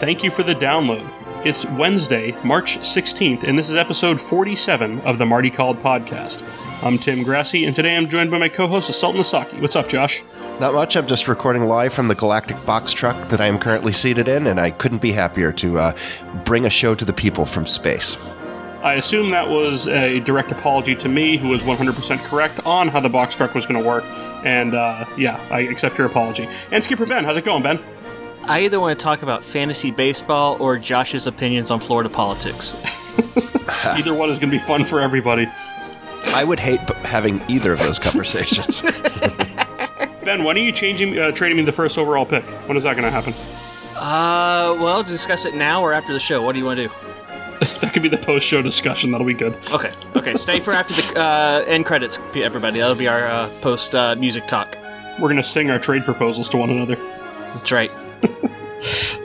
Hello, everyone, and thank you for the download. It's Wednesday, March 16th, and this is episode 47 of the Marty Called podcast. I'm Tim Grassi, and today I'm joined by my co host, Sultan Asaki. What's up, Josh? Not much. I'm just recording live from the Galactic Box Truck that I am currently seated in, and I couldn't be happier to uh, bring a show to the people from space. I assume that was a direct apology to me, who was 100% correct on how the box truck was going to work. And uh, yeah, I accept your apology. And Skipper Ben, how's it going, Ben? I either want to talk about fantasy baseball or Josh's opinions on Florida politics. Either one is going to be fun for everybody. I would hate having either of those conversations. Ben, when are you changing, uh, trading me the first overall pick? When is that going to happen? Uh, well, discuss it now or after the show. What do you want to do? that could be the post-show discussion. That'll be good. Okay, okay. Stay for after the uh, end credits, everybody. That'll be our uh, post uh, music talk. We're going to sing our trade proposals to one another. That's right.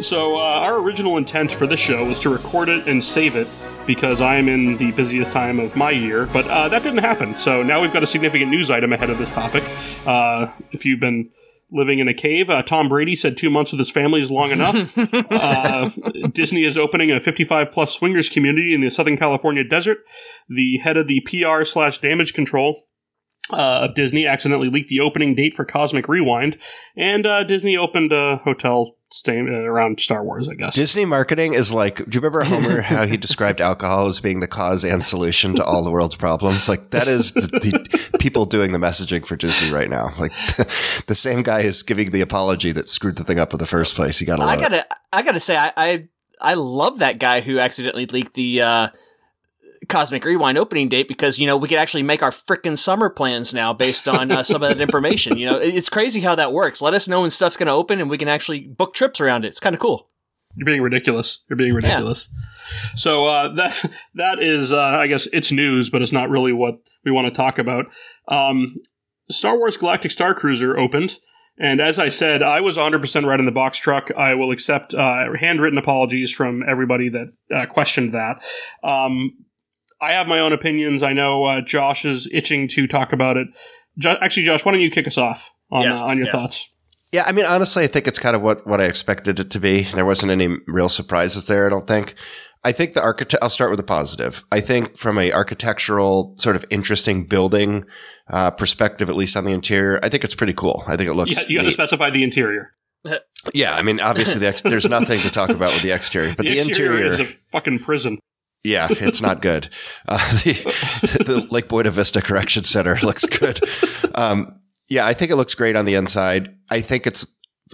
So, uh, our original intent for this show was to record it and save it because I am in the busiest time of my year, but uh, that didn't happen. So, now we've got a significant news item ahead of this topic. Uh, if you've been living in a cave, uh, Tom Brady said two months with his family is long enough. uh, Disney is opening a 55 plus swingers community in the Southern California desert. The head of the PR slash damage control uh, of Disney accidentally leaked the opening date for Cosmic Rewind, and uh, Disney opened a hotel staying uh, around Star Wars, I guess. Disney marketing is like, do you remember Homer, how he described alcohol as being the cause and solution to all the world's problems? Like, that is the, the people doing the messaging for Disney right now. Like, the same guy is giving the apology that screwed the thing up in the first place. You gotta love I gotta, I gotta say, I, I, I love that guy who accidentally leaked the uh, Cosmic Rewind opening date because you know we could actually make our frickin' summer plans now based on uh, some of that information. You know, it's crazy how that works. Let us know when stuff's gonna open, and we can actually book trips around it. It's kind of cool. You're being ridiculous. You're being ridiculous. So uh, that that is, uh, I guess, it's news, but it's not really what we want to talk about. Um, Star Wars Galactic Star Cruiser opened, and as I said, I was 100% right in the box truck. I will accept uh, handwritten apologies from everybody that uh, questioned that. Um, I have my own opinions. I know uh, Josh is itching to talk about it. Jo- actually, Josh, why don't you kick us off on Yeah, uh, on your yeah. thoughts? Yeah, I mean, honestly, I think it's kind of what, what I expected it to be. There wasn't any real surprises there, I don't think. I think the architect, I'll start with the positive. I think from a architectural sort of interesting building uh, perspective, at least on the interior, I think it's pretty cool. I think it You, looks. you got to specify the interior. yeah, I mean, obviously, the ex- there's nothing to talk about with the exterior, but the, interior, is a fucking prison. Yeah, it's not good. Uh, the, the Lake Buena Vista Correction Center looks good. Um, yeah, I think it looks great on the inside. I think it's.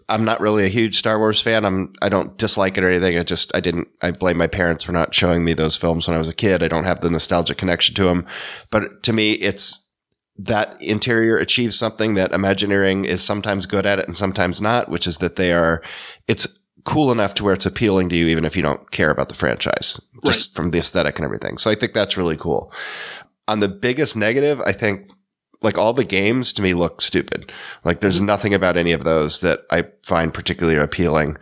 I'm not really a huge Star Wars fan. I'm. I don't dislike it or anything. I just. I didn't. I blame my parents for not showing me those films when I was a kid. I don't have the nostalgic connection to them. But to me, it's that interior achieves something that Imagineering is sometimes good at it and sometimes not, which is that they are. It's cool enough to where it's appealing to you, even if you don't care about the franchise, just from the aesthetic and everything. So I think that's really cool. On the biggest negative, I think like all the games to me look stupid. Like there's nothing about any of those that I find particularly appealing.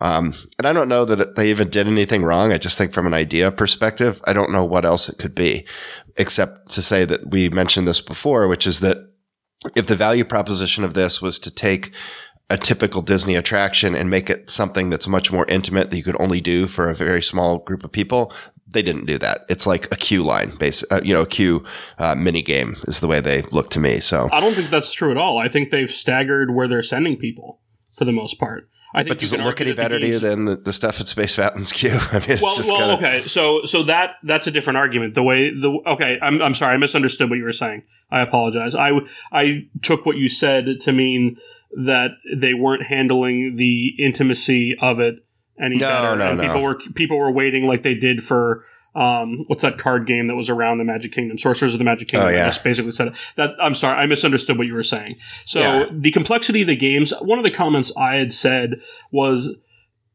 Um, and I don't know that they even did anything wrong. I just think from an idea perspective, I don't know what else it could be, except to say that we mentioned this before, which is that if the value proposition of this was to take a typical Disney attraction and make it something that's much more intimate that you could only do for a very small group of people, they didn't do that. It's like a queue line, base, uh, you know, a queue uh, mini game is the way they look to me. So, I don't think that's true at all. I think they've staggered where they're sending people for the most part. I think but does it look any better to you than the, the stuff at Space Mountain's queue? I mean, it's well, just well, kind of okay. So, so that that's a different argument. The way the okay, I'm I'm sorry, I misunderstood what you were saying. I apologize. I I took what you said to mean that they weren't handling the intimacy of it any No, better, no, and no. people were people were waiting like they did for. Um, what's that card game that was around the Magic Kingdom? Sorcerers of the Magic Kingdom. Oh, yeah. I just basically said it. That I'm sorry, I misunderstood what you were saying. So Yeah. the complexity of the games. One of the comments I had said was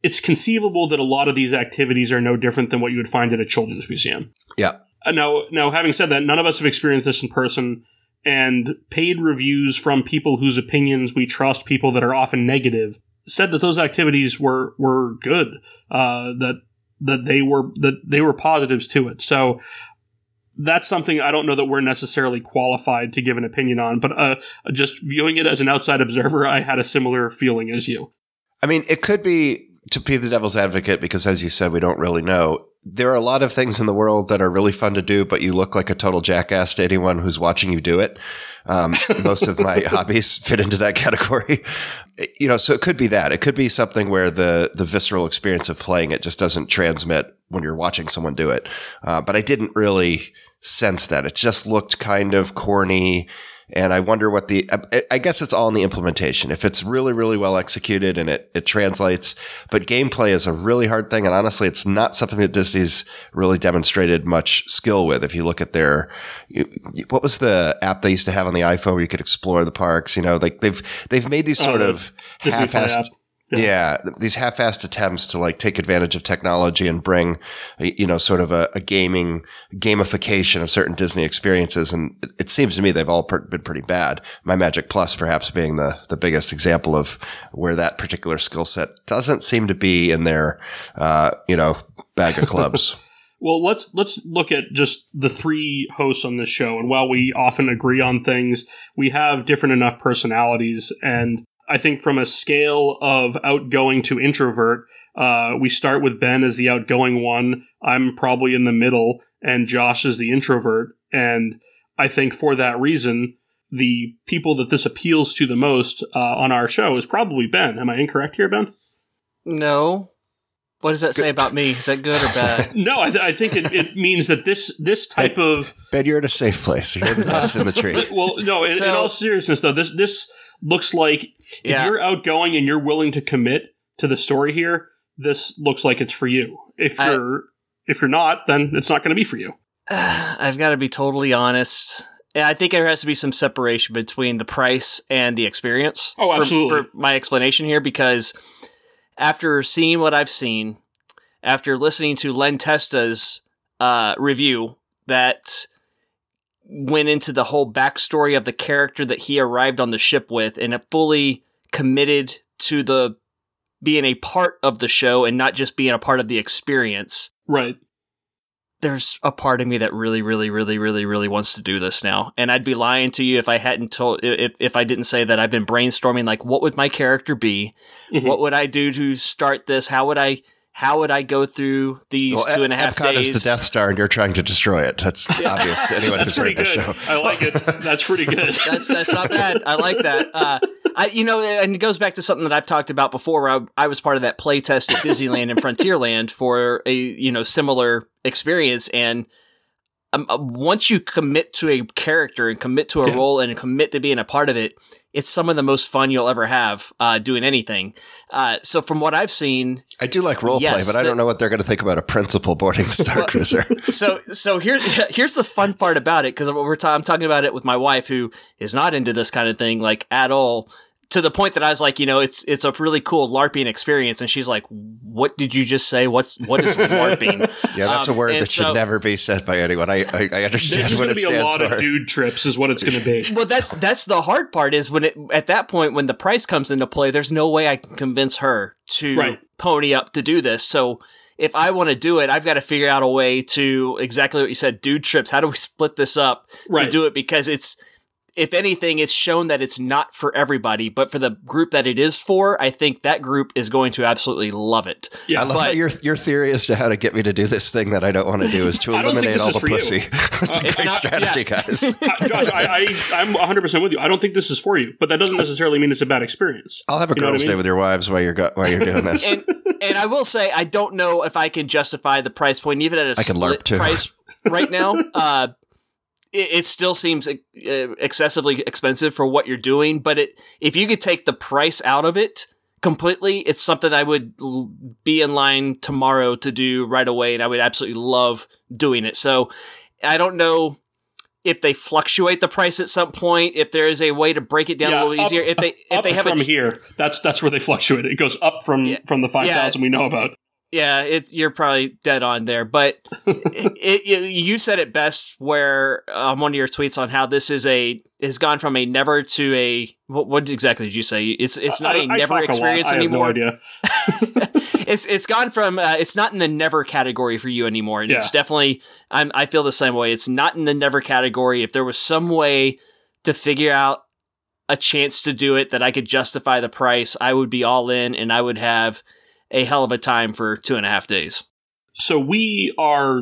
it's conceivable that a lot of these activities are no different than what you would find at a children's museum. Yeah. Uh, now, now, having said that, none of us have experienced this in person, and paid reviews from people whose opinions we trust, people that are often negative, said that those activities were were good. Uh, that that they were that they were positives to it. So that's something I don't know that we're necessarily qualified to give an opinion on. But uh, just viewing it as an outside observer, I had a similar feeling as you. I mean, it could be to be the devil's advocate, because as you said, we don't really know. There are a lot of things in the world that are really fun to do, but you look like a total jackass to anyone who's watching you do it. Um, most of my hobbies fit into that category. You know, so it could be that. It could be something where the the visceral experience of playing it just doesn't transmit when you're watching someone do it. Uh, but I didn't really sense that. It just looked kind of corny and I wonder what the, I guess it's all in the implementation. If it's really, really well executed and it, it translates, but gameplay is a really hard thing. And honestly, it's not something that Disney's really demonstrated much skill with. If you look at their, what was the app they used to have on the iPhone where you could explore the parks? You know, like they've, they've made these sort uh, of half-assed, yeah. yeah. these half-assed attempts to like take advantage of technology and bring, you know, sort of a, a gaming gamification of certain Disney experiences, and it, it seems to me they've all per- been pretty bad. My Magic Plus, perhaps, being the the biggest example of where that particular skill set doesn't seem to be in their, uh, you know, bag of clubs. Well, let's let's look at just the three hosts on this show. And while we often agree on things, we have different enough personalities and I think from a scale of outgoing to introvert, uh, we start with Ben as the outgoing one. I'm probably in the middle, and Josh is the introvert. And I think for that reason, the people that this appeals to the most uh, on our show is probably Ben. Am I incorrect here, Ben? No. What does that say about me? Is that good or bad? no, I, th- I think it, it, means that this this type ben, of Ben, you're in a safe place. You're the best in the tree. well, no. In, so, in all seriousness, though, this this looks like yeah. if you're outgoing and you're willing to commit to the story here, this looks like it's for you. If you're I, if you're not, then it's not going to be for you. I've got to be totally honest. I think there has to be some separation between the price and the experience. Oh, absolutely. For, for my explanation here, because after seeing what I've seen, after listening to Len Testa's uh, review, that went into the whole backstory of the character that he arrived on the ship with and it fully committed to the being a part of the show and not just being a part of the experience. Right. There's a part of me that really, really, really, really, really wants to do this now. And I'd be lying to you if I hadn't told, if, if I didn't say that I've been brainstorming, like, what would my character be? Mm-hmm. What would I do to start this? How would I how would I go through these well, two and a half Epcot days? is the Death Star, and you're trying to destroy it. That's obvious. Anyone that's who's heard the show. I like it. That's pretty good. that's that's not bad. I like that. Uh, I you know, and it goes back to something that I've talked about before. Where I, I was part of that play test at Disneyland and Frontierland for a you know similar experience, and um, uh, once you commit to a character and commit to a yeah. role and commit to being a part of it, it's some of the most fun you'll ever have uh, doing anything. Uh, so from what I've seen, I do like role yes, play, but I don't know what they're going to think about a principal boarding the Star well, Cruiser. so so here's here's the fun part about it because we're ta- I'm talking about it with my wife who is not into this kind of thing like at all to the point that I was like, you know, it's it's a really cool LARPing experience, and she's like, "What did you just say? What's what is LARPing?" yeah, that's um, a word that so, should never be said by anyone. I I, I understand what it stands for. There's going to be a lot for. of dude trips, is what it's going to be. well, that's that's the hard part is when it at that point when the price comes into play, there's no way I can convince her to right. pony up to do this. So if I want to do it, I've got to figure out a way to exactly what you said, dude trips. How do we split this up right. to do it? Because it's if anything, it's shown that it's not for everybody, but for the group that it is for, I think that group is going to absolutely love it. Yeah, I love but, your your theory as to how to get me to do this thing that I don't want to do is to eliminate all the pussy. it's a great not, strategy, yeah. guys. uh, Josh, I, I, am 100 percent with you. I don't think this is for you, but that doesn't necessarily mean it's a bad experience. I'll have a girls' I mean? day with your wives while you're go- while you're doing this. and, and I will say, I don't know if I can justify the price point, even at a I can split price right now. Uh, it, it still seems uh, excessively expensive for what you're doing. But it, if you could take the price out of it completely, it's something I would be in line tomorrow to do right away, and I would absolutely love doing it. So I don't know if they fluctuate the price at some point, if there is a way to break it down yeah, a little up, easier. If they if they have from a, here, that's that's where they fluctuate. It goes up from yeah, from the five thousand yeah. we know about. Yeah, it's you're probably dead on there, but it, it, you said it best where um, one of your tweets on how this is a has gone from a never to a what, what exactly did you say? It's it's not I, a I never experience anymore. No it's it's gone from uh, it's not in the never category for you anymore, and yeah. it's definitely I'm, I feel the same way. It's not in the never category. If there was some way to figure out a chance to do it that I could justify the price, I would be all in, and I would have a hell of a time for two and a half days. So we are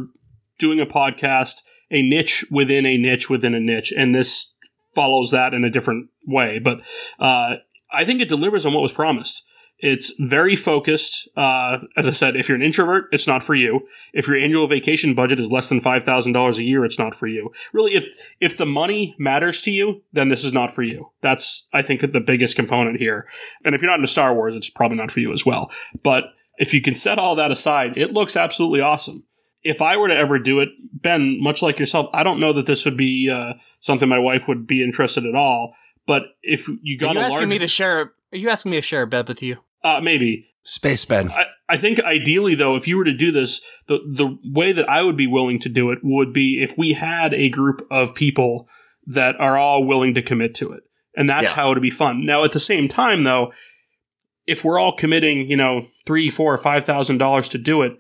doing a podcast, a niche within a niche within a niche, and this follows that in a different way. But uh, I think it delivers on what was promised. It's very focused. Uh, as I said, if you're an introvert, it's not for you. If your annual vacation budget is less than five thousand dollars a year, it's not for you. Really, if if the money matters to you, then this is not for you. That's I think the biggest component here. And if you're not into Star Wars, it's probably not for you as well. But if you can set all that aside, it looks absolutely awesome. If I were to ever do it, Ben, much like yourself, I don't know that this would be uh, something my wife would be interested at all. But if you got are you asking large, me to share? Are you asking me to share a bed with you? Uh, maybe Space Ben. I, I think ideally though, if you were to do this, the the way that I would be willing to do it would be if we had a group of people that are all willing to commit to it. And that's Yeah. how it'd be fun. Now at the same time though, if we're all committing, you know, three four, five thousand dollars to do it,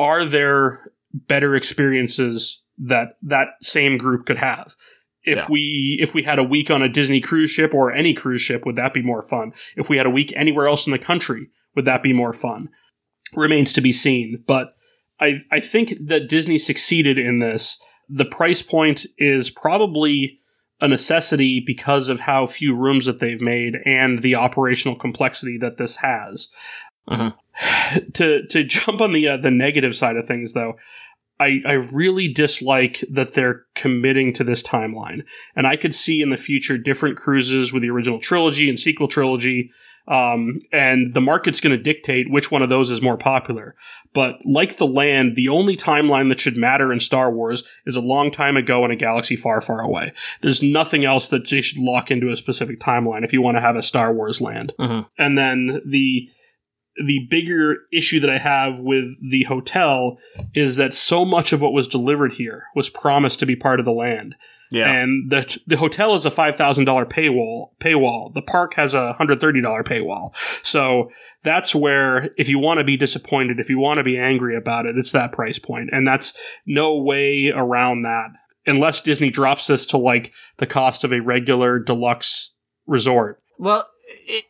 are there better experiences that that same group could have? If Yeah. we if we had a week on a Disney cruise ship or any cruise ship, would that be more fun? If we had a week anywhere else in the country, would that be more fun? Remains to be seen. But I I think that Disney succeeded in this. The price point is probably a necessity because of how few rooms that they've made and the operational complexity that this has. Mhm. To to jump on the uh, the negative side of things, though, I I really dislike that they're committing to this timeline, and I could see in the future different cruises with the original trilogy and sequel trilogy. Um, and the market's going to dictate which one of those is more popular. But like the land, the only timeline that should matter in Star Wars is a long time ago in a galaxy far, far away. There's nothing else that they should lock into a specific timeline if you want to have a Star Wars land. Mhm. And then the the bigger issue that I have with the hotel is that so much of what was delivered here was promised to be part of the land. Yeah. And the the hotel is a five thousand dollar paywall. Paywall. The park has a hundred thirty dollar paywall. So that's where, if you want to be disappointed, if you want to be angry about it, it's that price point, and that's no way around that unless Disney drops this to like the cost of a regular deluxe resort. Well, it, it,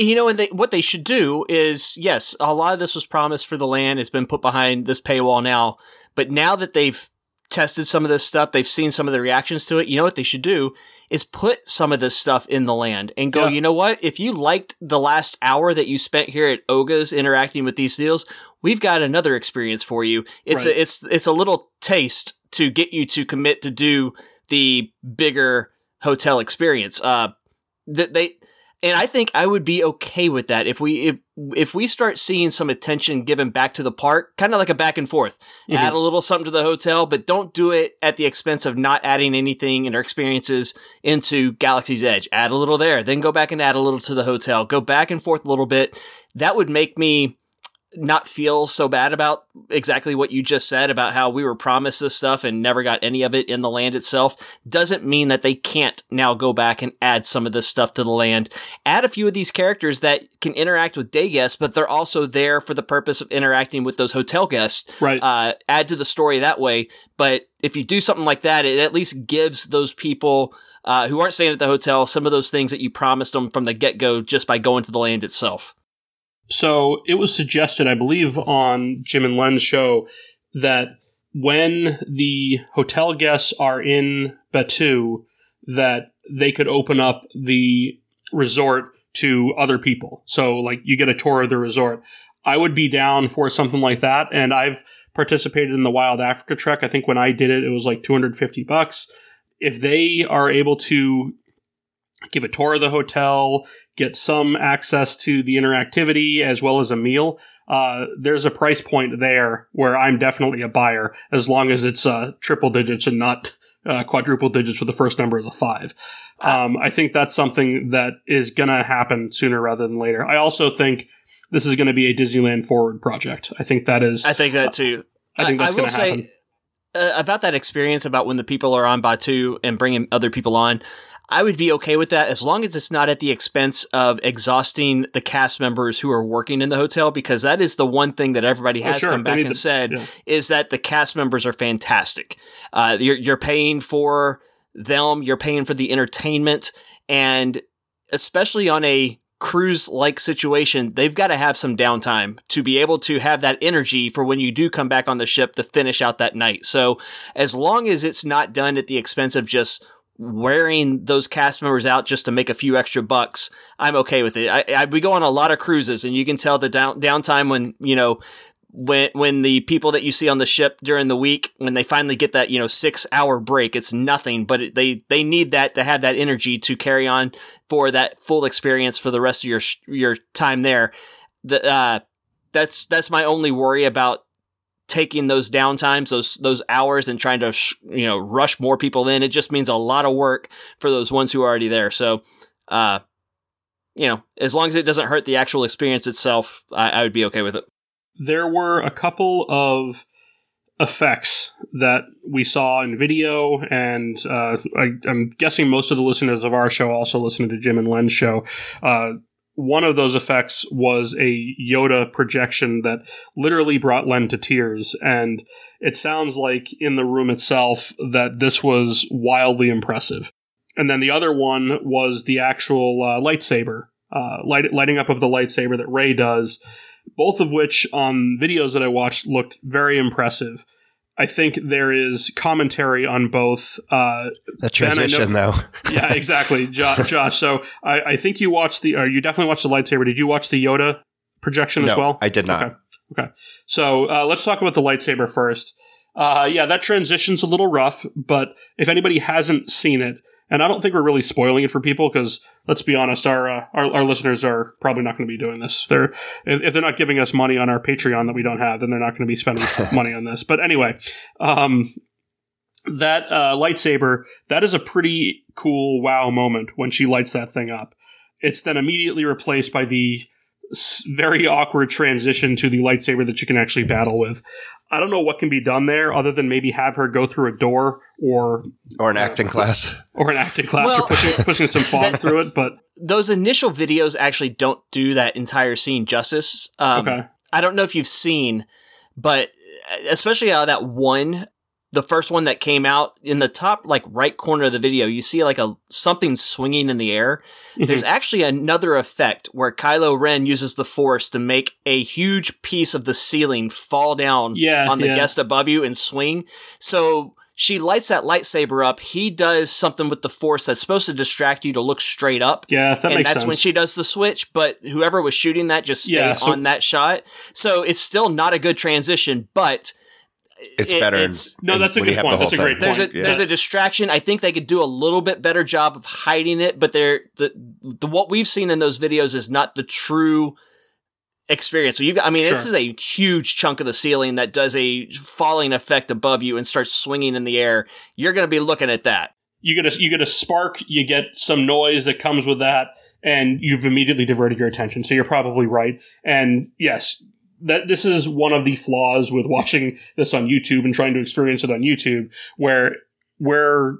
you know, and they, what they should do is, yes, a lot of this was promised for the land. It's been put behind this paywall now, but now that they've tested some of this stuff, they've seen some of the reactions to it. You know what they should do is put some of this stuff in the land and go. Yeah. You know what? If you liked the last hour that you spent here at Oga's interacting with these deals, we've got another experience for you. It's Right. a, it's it's a little taste to get you to commit to do the bigger hotel experience. Uh, that they and I think I would be okay with that if we if if we start seeing some attention given back to the park, kind of like a back and forth. Mhm. Add a little something to the hotel, but don't do it at the expense of not adding anything in our experiences into Galaxy's Edge. Add a little there, then go back and add a little to the hotel. Go back and forth a little bit. That would make me not feel so bad about exactly what you just said about how we were promised this stuff and never got any of it in the land itself doesn't mean that they can't now go back and add some of this stuff to the land. Add a few of these characters that can interact with day guests, but they're also there for the purpose of interacting with those hotel guests. Right. Uh, add to the story that way. But if you do something like that, it at least gives those people uh, who aren't staying at the hotel some of those things that you promised them from the get go just by going to the land itself. So it was suggested, I believe, on Jim and Len's show that when the hotel guests are in Batuu, that they could open up the resort to other people. So, like, you get a tour of the resort. I would be down for something like that, and I've participated in the Wild Africa Trek. I think when I did it, it was like 250 bucks. If they are able to give a tour of the hotel, get some access to the interactivity as well as a meal, uh, there's a price point there where I'm definitely a buyer as long as it's uh, triple digits and not uh, quadruple digits for the first number of the five. Um, I think that's something that is going to happen sooner rather than later. I also think this is going to be a Disneyland forward project. I think that is. I think that too. I think that's going to happen. say uh, about that experience about when the people are on Batuu and bringing other people on. I would be okay with that as long as it's not at the expense of exhausting the cast members who are working in the hotel, because that is the one thing that everybody Oh, has sure, come back and the- said yeah. is that the cast members are fantastic. Uh, you're, you're paying for them, you're paying for the entertainment, and especially on a cruise like situation, they've got to have some downtime to be able to have that energy for when you do come back on the ship to finish out that night. So as long as it's not done at the expense of just wearing those cast members out just to make a few extra bucks, I'm okay with it. I, I we go on a lot of cruises and you can tell the down, downtime when, you know, when when the people that you see on the ship during the week when they finally get that you know six hour break it's nothing but it, they they need that to have that energy to carry on for that full experience for the rest of your your time there the uh that's that's my only worry about taking those downtimes those those hours and trying to sh- you know rush more people in. It just means a lot of work for those ones who are already there. So uh you know as long as it doesn't hurt the actual experience itself I, I would be okay with it. There were a couple of effects that we saw in video, and uh, I, am guessing most of the listeners of our show also listen to Jim and Len's show. Uh, one of those effects was a Yoda projection that literally brought Len to tears, and it sounds like in the room itself that this was wildly impressive. And then the other one was the actual uh, lightsaber, uh, light, lighting up of the lightsaber that Rey does both of which on videos that I watched looked very impressive. I think there is commentary on both. Uh, the transition, know, though. yeah, exactly, Josh. Josh so I, I, think you watched the, or you definitely watched the lightsaber. Did you watch the Yoda projection no, as well? I did not. Okay. okay. So uh, let's talk about the lightsaber first. Uh, yeah, that transition's a little rough, but if anybody hasn't seen it, and I don't think we're really spoiling it for people because let's be honest, our, uh, our, our listeners are probably not going to be doing this. They're if, if, they're not giving us money on our Patreon that we don't have, then they're not going to be spending money on this. But anyway, um, that uh, lightsaber that is a pretty cool wow moment when she lights that thing up. It's then immediately replaced by the very awkward transition to the lightsaber that you can actually battle with. I don't know what can be done there other than maybe have her go through a door or or an acting class or an acting class well, or pushing, pushing some fog that, through it. But those initial videos actually don't do that entire scene justice. Um, okay, I don't know if you've seen, but especially out of that one the first one that came out in the top like right corner of the video you see like a something swinging in the air mm-hmm. there's actually another effect where Kylo Ren uses the force to make a huge piece of the ceiling fall down yeah, on the yeah. guest above you and swing so she lights that lightsaber up. He does something with the force that's supposed to distract you to look straight up. Yeah, that and that's sense. when she does the switch. But whoever was shooting that just stayed yeah, so- on that shot. So it's still not a good transition, but it's it, better. It's, in, no, that's a good point. That's a great point. There's a yeah. there's a distraction. I think they could do a little bit better job of hiding it, but they're the the what we've seen in those videos is not the true experience. So you, I mean, sure. this is a huge chunk of the ceiling that does a falling effect above you and starts swinging in the air. You're going to be looking at that. You get a you get a spark. You get some noise that comes with that, and you've immediately diverted your attention. So you're probably right. And yes, that this is one of the flaws with watching this on YouTube and trying to experience it on YouTube, where we're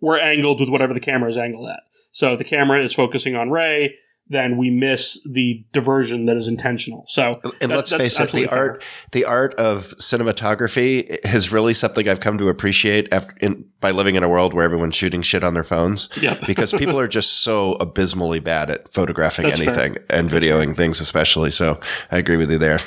we're angled with whatever the camera is angled at. So the camera is focusing on Rey, then we miss the diversion that is intentional. So, and that, let's face it, the fair. art, the art of cinematography is really something I've come to appreciate after in, by living in a world where everyone's shooting shit on their phones. Yep. because people are just so abysmally bad at photographing that's anything fair. and videoing things, especially. So, I agree with you there.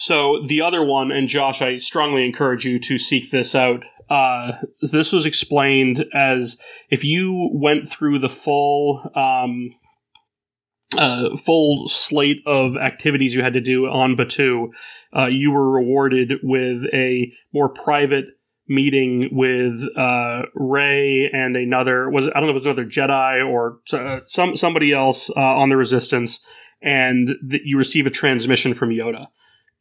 So the other one, and Josh, I strongly encourage you to seek this out. Uh, this was explained as if you went through the full um, uh, full slate of activities you had to do on Batuu, uh, you were rewarded with a more private meeting with uh, Rey and another was I don't know if it was another Jedi or uh, some somebody else uh, on the Resistance, and that you receive a transmission from Yoda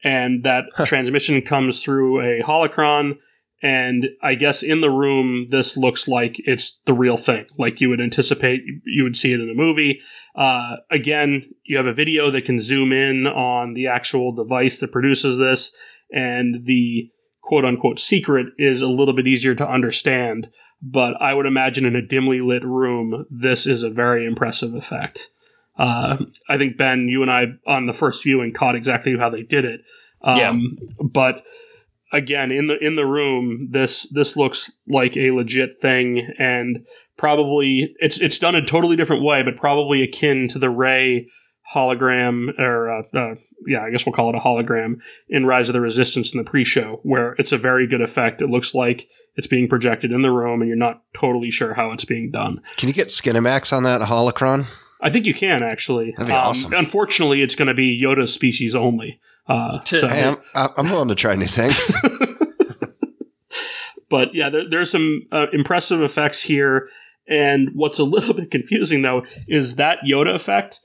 and that transmission comes through a holocron. And I guess in the room, this looks like it's the real thing, like you would anticipate you would see it in a movie. Uh, again, you have a video that can zoom in on the actual device that produces this, and the quote unquote secret is a little bit easier to understand. But I would imagine in a dimly lit room, this is a very impressive effect. Uh, I think Ben, you and I on the first viewing caught exactly how they did it. Um, yeah. But again in the in the room this this looks like a legit thing and probably it's it's done a totally different way but probably akin to the Rey hologram or uh, uh, yeah i guess we'll call it a hologram in rise of the resistance in the pre-show where it's a very good effect it looks like it's being projected in the room and you're not totally sure how it's being done Can you get Skinemax on that holocron? I think you can actually Um, That'd be awesome. unfortunately it's going to be yoda species only uh, so Hey, I'm, I'm willing to try new things. but yeah, there, there's some uh, impressive effects here. And what's a little bit confusing though is that Yoda effect.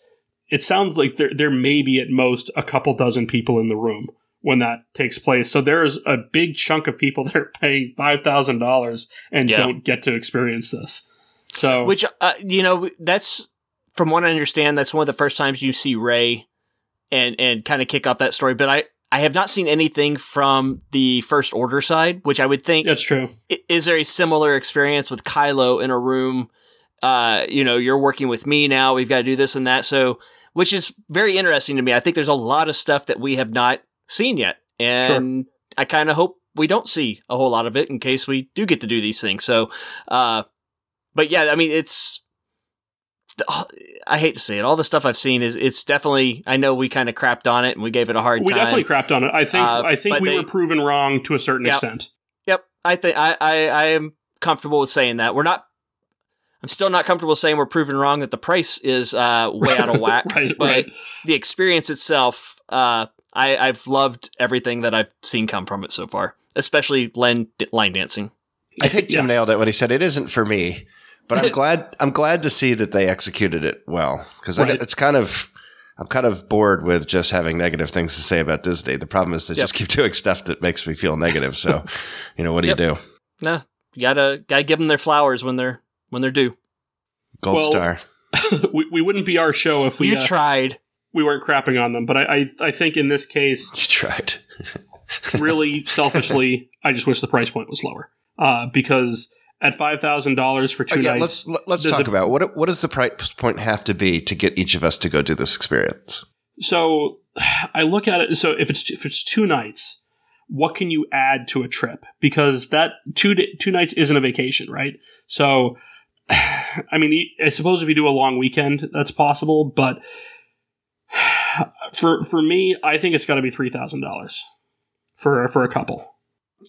It sounds like there there may be at most a couple dozen people in the room when that takes place. So there's a big chunk of people that are paying five thousand dollars and Yeah. don't get to experience this. So Which uh, you know, that's from what I understand, that's one of the first times you see Rey and and kind of kick off that story. But I I have not seen anything from the First Order side, which I would think that's true. is there a similar experience with Kylo in a room? Uh, you know, you're working with me now. We've got to do this and that. So, which is very interesting to me. I think there's a lot of stuff that we have not seen yet, and I kind of hope we don't see a whole lot of it in case we do get to do these things. So, uh, but yeah, I mean, it's. I hate to say it. All the stuff I've seen is it's definitely. I know we kind of crapped on it and we gave it a hard time. We time. definitely crapped on it. I think Uh, I think we they- were proven wrong to a certain Yep. extent. Yep, I think I, I I am comfortable with saying that. We're not. I'm still not comfortable saying we're proven wrong that the price is uh, way out of whack. right, but right. the experience itself, uh, I, I've loved everything that I've seen come from it so far, especially line, line dancing. I think Tim Yes. nailed it when he said it isn't for me, but I'm glad I'm glad to see that they executed it well because Right. it's kind of I'm kind of bored with just having negative things to say about Disney. The problem is they Yep. just keep doing stuff that makes me feel negative. So, you know, what do Yep. you do? Nah, you gotta gotta give them their flowers when they're when they're due. Gold Well, star. we, we wouldn't be our show if we you uh, tried. we weren't crapping on them. But I, I I think in this case, You tried. really selfishly, I just wish the price point was lower. Uh, because at five thousand dollars for two Oh, yeah, nights, let's let- let's talk about what what does the price point have to be to get each of us to go do this experience? so I look at it. So if it's if it's two nights, what can you add to a trip? Because that two two nights isn't a vacation, right? So, I mean, I suppose if you do a long weekend, that's possible. But for for me, I think it's got to be three thousand dollars for for a couple.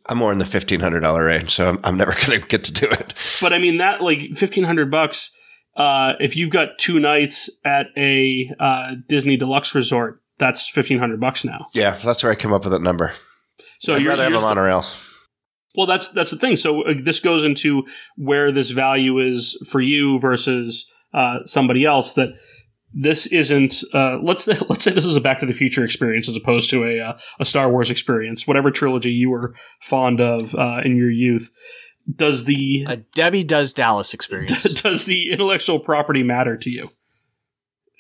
I'm more in the fifteen hundred dollar range, so I'm, I'm never going to get to do it. But I mean that like fifteen hundred bucks. Uh, if you've got two nights at a uh, Disney deluxe resort, that's fifteen hundred bucks now. Yeah, that's where I come up with that number. So I'd you're, rather have you're a monorail. well, that's that's the thing. So uh, this goes into where this value is for you versus uh, somebody else. That this isn't. Uh, let's let's say this is a Back to the Future experience as opposed to a uh, a Star Wars experience. Whatever trilogy you were fond of uh, in your youth. Does the A Debbie does Dallas experience. does the intellectual property matter to you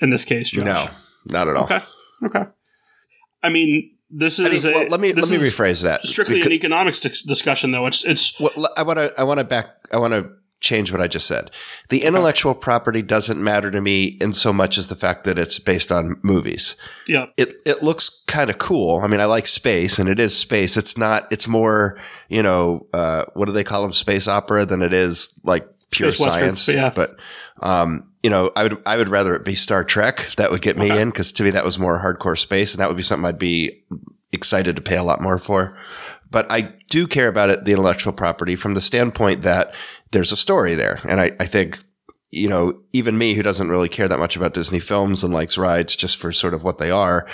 in this case, Josh? No, not at all. Okay. Okay. I mean, this I mean, is a. well, let me let me rephrase that. Strictly Because- an economics dis- discussion, though. It's it's Well, l- I want to. I want to back. I want to change what I just said. The intellectual property doesn't matter to me in so much as the fact that it's based on movies. yeah. It it looks kind of cool. I mean, I like space, and it is space. It's not. It's more. You know, uh, what do they call them? Space opera than it is like pure Space Western, science. but yeah. But um, you know, I would I would rather it be Star Trek. That would get me Okay. in because to me that was more hardcore space, and that would be something I'd be excited to pay a lot more for. But I do care about it, the intellectual property, from the standpoint that there's a story there, and I, I think you know even me who doesn't really care that much about Disney films and likes rides just for sort of what they are.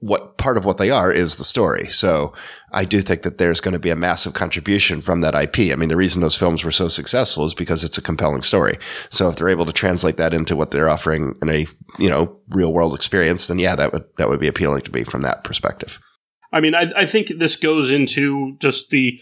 What part of what they are is the story. So I do think that there's going to be a massive contribution from that IP. I mean, the reason those films were so successful is because it's a compelling story. So if they're able to translate that into what they're offering in a, you know, real world experience, then yeah, that would, that would be appealing to me from that perspective. I mean, I, I think this goes into just the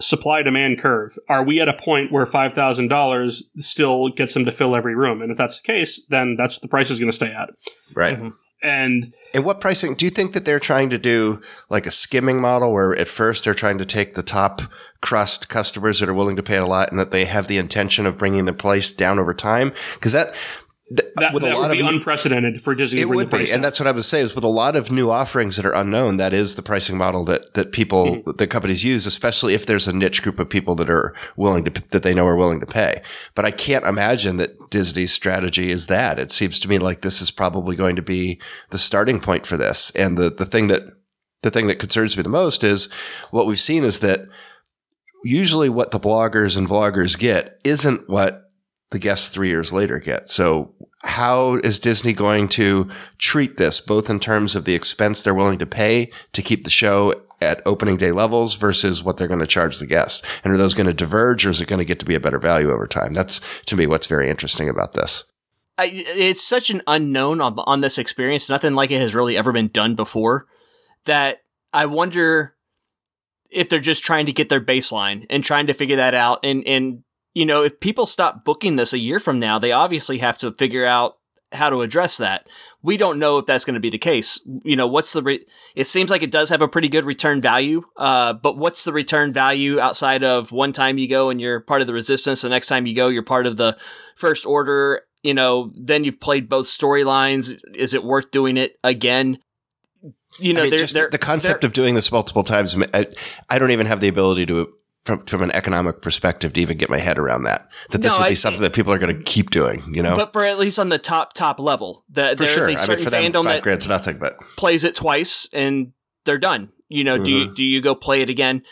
supply demand curve. Are we at a point where five thousand dollars still gets them to fill every room? And if that's the case, then that's what the price is going to stay at. Right. Mhm. And And what pricing do you think that they're trying to do like a skimming model where at first they're trying to take the top crust customers that are willing to pay a lot and that they have the intention of bringing the price down over time? Because that, th- that, with a lot would be of unprecedented for Disney. it to would be, and that's what I would say is with a lot of new offerings that are unknown. That is the pricing model that that people Mm-hmm. that companies use, especially if there's a niche group of people that are willing to that they know are willing to pay. But I can't imagine that Disney's strategy is that. It seems to me like this is probably going to be the starting point for this. And the the thing that the thing that concerns me the most is what we've seen is that usually what the bloggers and vloggers get isn't what the guests three years later get. So how is Disney going to treat this, both in terms of the expense they're willing to pay to keep the show at opening day levels versus what they're going to charge the guests? And are those going to diverge or is it going to get to be a better value over time? That's to me what's very interesting about this. I, it's such an unknown on, on this experience. Nothing like it has really ever been done before. That I wonder if they're just trying to get their baseline and trying to figure that out. And and you know, if people stop booking this a year from now, they obviously have to figure out how to address that. We don't know if that's going to be the case. You know, what's the? Re- it seems like it does have a pretty good return value. Uh, but what's the return value outside of one time you go and you're part of the resistance, the next time you go you're part of the first order. You know, then you've played both storylines. Is it worth doing it again? You know, I mean, there- just there- the concept of doing this multiple times. I, I don't even have the ability to, from, from an economic perspective, to even get my head around that. That this No, would be I- something that people are going to keep doing. You know, but for at least on the top top level, the, for there is sure. a I mean, certain for them, fandom five that grand's nothing. But plays it twice and they're done. You know, do you Mm-hmm. do you go play it again?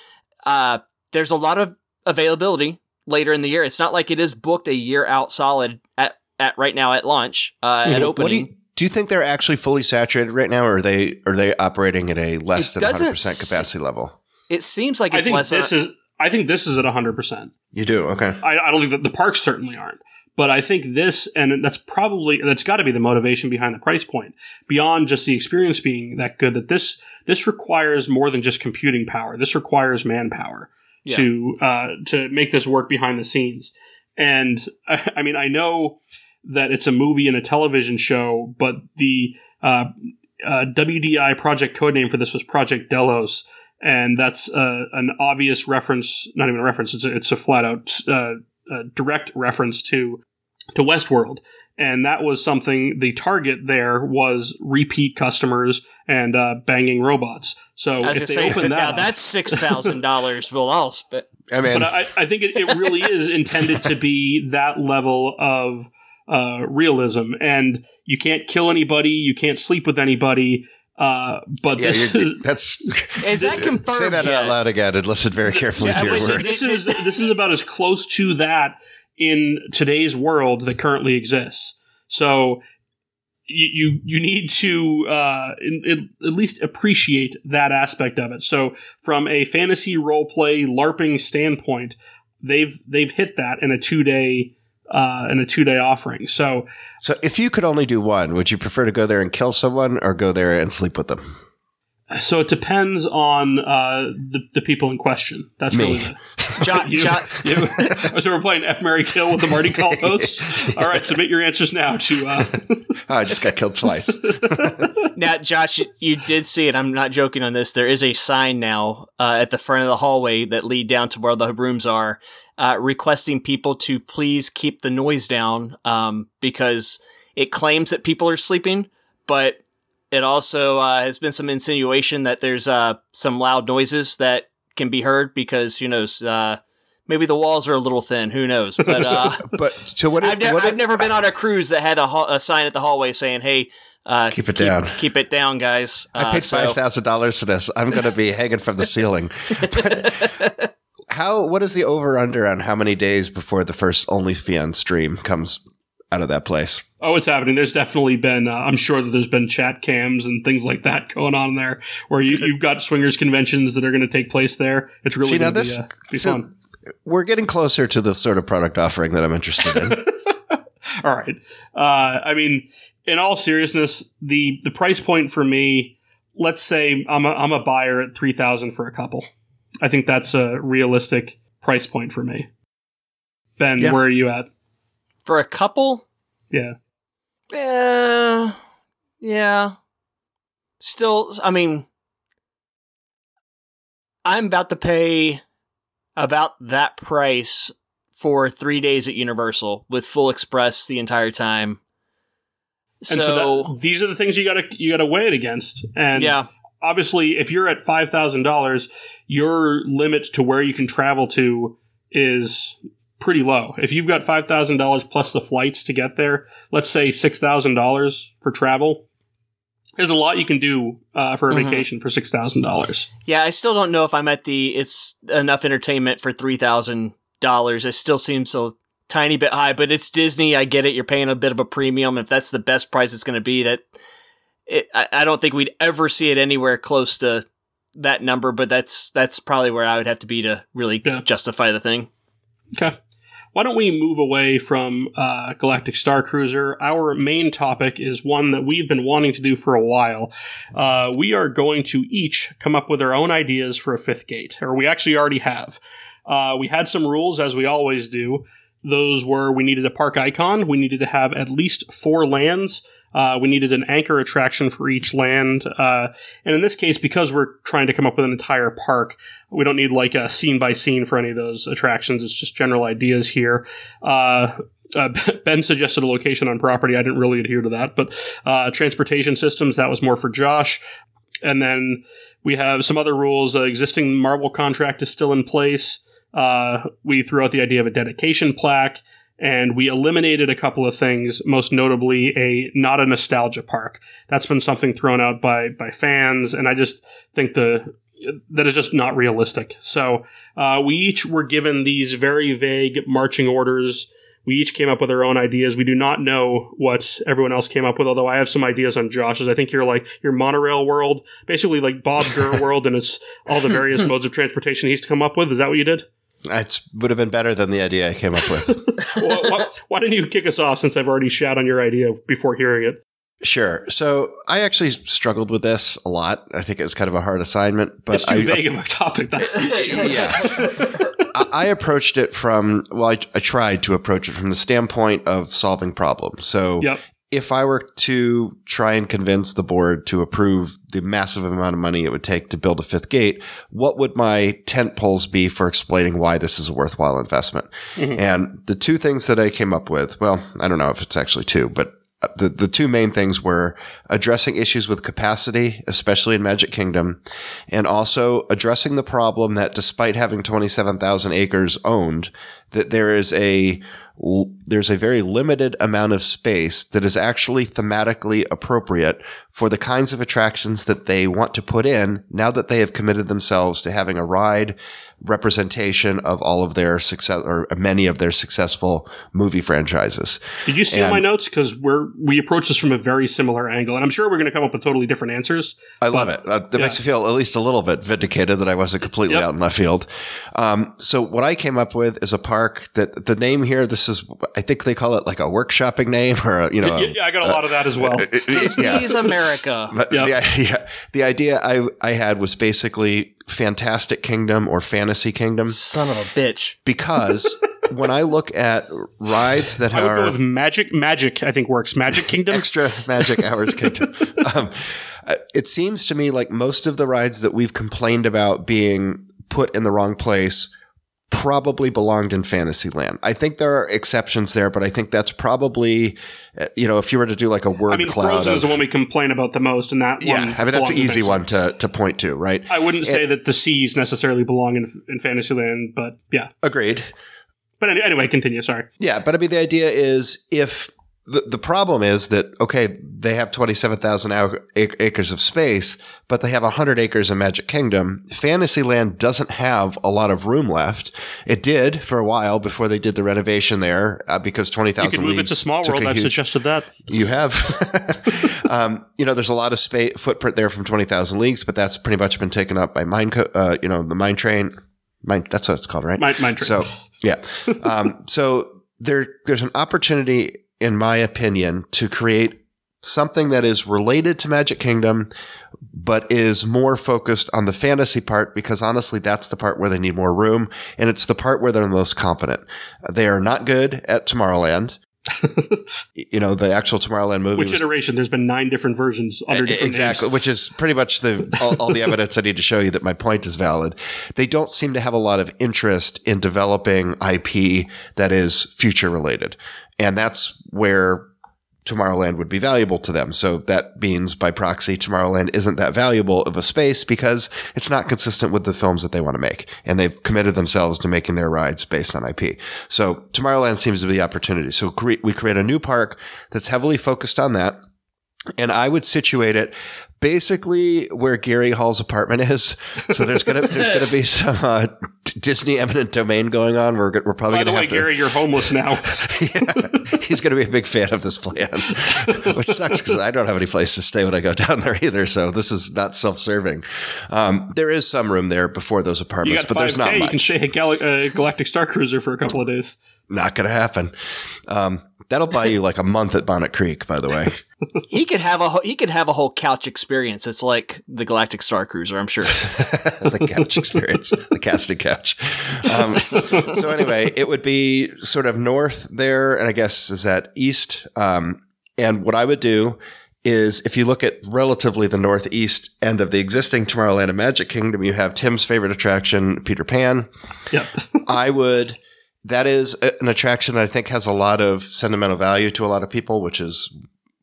Uh, there's a lot of availability later in the year. It's not like it is booked a year out solid at at right now at launch uh, at Mhm. opening. What do you, do you think they're actually fully saturated right now, or are they are they operating at a less It than one hundred percent capacity level? it seems like I it's think less. this than, is. I think this is at hundred percent. You do okay. I, I don't think that the parks certainly aren't. But I think this, and that's probably that's got to be the motivation behind the price point. Beyond just the experience being that good, that this this requires more than just computing power. This requires manpower Yeah. to uh, to make this work behind the scenes. And I, I mean, I know that it's a movie and a television show, but the uh, uh, WDI project code name for this was Project Delos, and that's uh, an obvious reference. Not even a reference; it's a, it's a flat out uh, uh, direct reference to to Westworld. And that was something. The target there was repeat customers and uh, banging robots. So As if they say, open that, now up- that's six thousand dollars. Well, I'll spend. I mean, but I, I think it, it really is intended to be that level of uh, realism. And you can't kill anybody, you can't sleep with anybody. Uh, but yeah, this is that's Is that confirmed? say that yet? out loud again and listen very carefully Yeah, to your words. this is this is about as close to that in today's world that currently exists. So you you, you need to uh, in, in- at least appreciate that aspect of it. So from a fantasy role play LARPing standpoint, they've they've hit that in a two day uh, in a two day offering. So So, if you could only do one, would you prefer to go there and kill someone, or go there and sleep with them? so it depends on uh, the the people in question. That's Me. really the, Jo- You, Jo- you- so we're playing F Mary Kill with the Marty Call hosts. All right, submit your answers now to. Uh, Oh, I just got killed twice. Now, Josh, you- you did see it. I'm not joking on this. There is a sign now uh, at the front of the hallway that lead down to where the rooms are, uh, requesting people to please keep the noise down um, because it claims that people are sleeping, but it also uh, has been some insinuation that there's uh, some loud noises that can be heard because who knows. Uh, Maybe the walls are a little thin. Who knows? But uh, but so what? I've, ne- what I've never been on a cruise that had a, ha- a sign at the hallway saying, "Hey, uh, Keep it down. keep it down, guys." I Uh, paid so- five thousand dollars for this. I'm going to be hanging from the ceiling. But how? What is the over under on how many days before the first only OnlyFans stream comes out of that place? oh, it's happening. There's definitely been. Uh, I'm sure that there's been chat cams and things like that going on there, where you, you've got swingers conventions that are going to take place there. It's really See, now this- be, uh, be so- fun. We're getting closer to the sort of product offering that I'm interested in. All right. Uh, I mean, in all seriousness, the the price point for me, let's say I'm a, I'm a buyer at three thousand for a couple. I think that's a realistic price point for me. Ben, Yeah. where are you at? for a couple. Yeah. Eh, yeah. Still, I mean, I'm about to pay about that price for three days at Universal with full express the entire time. So, And so, that, these are the things you gotta you gotta weigh it against. And yeah, obviously, if you're at five thousand dollars, your limit to where you can travel to is pretty low. If you've got five thousand dollars plus the flights to get there, let's say six thousand dollars for travel. There's a lot you can do uh, for a Mhm. vacation for six thousand dollars. yeah. I still don't know if I'm at the it's enough entertainment for three thousand dollars. It still seems a tiny bit high, but it's Disney. I get it. You're paying a bit of a premium. If that's the best price it's going to be, that it, I, I don't think we'd ever see it anywhere close to that number. But that's that's probably where I would have to be to really Yeah. justify the thing. Okay. Why don't we move away from uh, Galactic Star Cruiser? Our main topic is one that we've been wanting to do for a while. Uh, we are going to each come up with our own ideas for a fifth gate, or we actually already have. Uh, we had some rules, as we always do. Those were we needed a park icon, we needed to have at least four lands, uh, we needed an anchor attraction for each land, uh, and in this case, because we're trying to come up with an entire park, we don't need like a scene by scene for any of those attractions. It's just general ideas here. Uh, uh, ben suggested a location on property. I didn't really adhere to that, but uh, transportation systems that was more for Josh. And then we have some other rules. Uh, existing Marvel contract is still in place. We threw out the idea of a dedication plaque, and we eliminated a couple of things. Most notably, a not a nostalgia park. That's been something thrown out by by fans, and I just think the that is just not realistic. So uh, we each were given these very vague marching orders. We each came up with our own ideas. We do not know what everyone else came up with, although I have some ideas on Josh's. I think you're like your monorail world, basically like Bob Gurr world, and it's all the various modes of transportation he's to come up with. Is that what you did? It would have been better than the idea I came up with. why, why, why didn't you kick us off since I've already shat on your idea before hearing it? Sure. So I actually struggled with this a lot. I think it was kind of a hard assignment, but it's too I, vague of a topic. That's the issue. yeah. I, I approached it from well, I, I tried to approach it from the standpoint of solving problems. So Yep. If I were to try and convince the board to approve the massive amount of money it would take to build a fifth gate, what would my tent poles be for explaining why this is a worthwhile investment? Mhm. And the two things that I came up with, well, I don't know if it's actually two, but uh, the, the two main things were addressing issues with capacity, especially in Magic Kingdom, and also addressing the problem that despite having 27,000 acres owned, that there is a there's a very limited amount of space that is actually thematically appropriate for the kinds of attractions that they want to put in now that they have committed themselves to having a ride representation of all of their success or many of their successful movie franchises. Did you steal And- my notes? Because we're we approach this from a very similar angle, and I'm sure we're going to come up with totally different answers. I love it. Uh, that Yeah. makes me feel at least a little bit vindicated that I wasn't completely Yep. out in left field. Um, so what I came up with is a park that the name here, this is, I think they call it like a workshopping name or, a, you know, Yeah, I got a lot of that as well. yeah. Disney's America. But Yep. the, yeah, the idea I, I had was basically Fantastic Kingdom or Fantasy Kingdom Son of a bitch. because when I look at rides that I would go are with Magic. Magic, I think works. Magic Kingdom. extra magic hours kingdom. um, uh, it seems to me like most of the rides that we've complained about being put in the wrong place probably belonged in Fantasyland. I think there are exceptions there, but I think that's probably, uh, you know, if you were to do like a word I mean, cloud Frozen of, is the one we complain about the most, and that yeah, one. I mean that's an easy one to to point to, right? I wouldn't say that the seas necessarily belong in, in Fantasyland, but yeah. Agreed. But anyway, continue. Sorry. Yeah, but I mean, the idea is if the, the problem is that, okay, they have 27,000 ac- ac- acres of space, but they have 100 acres in Magic Kingdom. Fantasyland doesn't have a lot of room left. It did for a while before they did the renovation there uh, because You 20,000 could move it to Small World. I've huge- suggested that. you have. um, you know, there's a lot of space footprint there from 20,000 Leagues, but that's pretty much been taken up by Mine, Co- uh, you know, the Mine Train. Mine, that's what it's called, right? Mine, mine So yeah, um, so there there's an opportunity, in my opinion, to create something that is related to Magic Kingdom, but is more focused on the fantasy part because honestly, that's the part where they need more room, and it's the part where they're the most competent. They are not good at Tomorrowland. you know, the actual Tomorrowland movie Which was iteration? There's been nine different versions under different exactly, names. which is pretty much the all, all the evidence I need to show you that my point is valid. They don't seem to have a lot of interest in developing IP that is future related, and that's where Tomorrowland would be valuable to them. So that means by proxy, Tomorrowland isn't that valuable of a space because it's not consistent with the films that they want to make. And they've committed themselves to making their rides based on IP. So Tomorrowland seems to be the opportunity. So cre- we create a new park that's heavily focused on that. And I would situate it basically where Gary Hall's apartment is. So there's gonna there's gonna be some uh, Disney eminent domain going on. We're we're probably By the gonna way, have to. Gary, you're homeless now. yeah, he's gonna be a big fan of this plan, which sucks because I don't have any place to stay when I go down there either. So this is not self serving. Um, there is some room there before those apartments, but there's not K. You can stay at Gal- uh, Galactic Star Cruiser for a couple of days. not gonna happen. Um, that'll buy you like a month at Bonnet Creek, by the way. He could have a ho- he could have a whole couch experience. It's like the Galactic Star Cruiser, I'm sure. the couch experience, the casting couch. Um, so anyway, it would be sort of north there, and I guess is that east. Um, and what I would do is, if you look at relatively the northeast end of the existing Tomorrowland and Magic Kingdom, you have Tim's favorite attraction, Peter Pan. Yep. I would. That is an attraction that I think has a lot of sentimental value to a lot of people, which is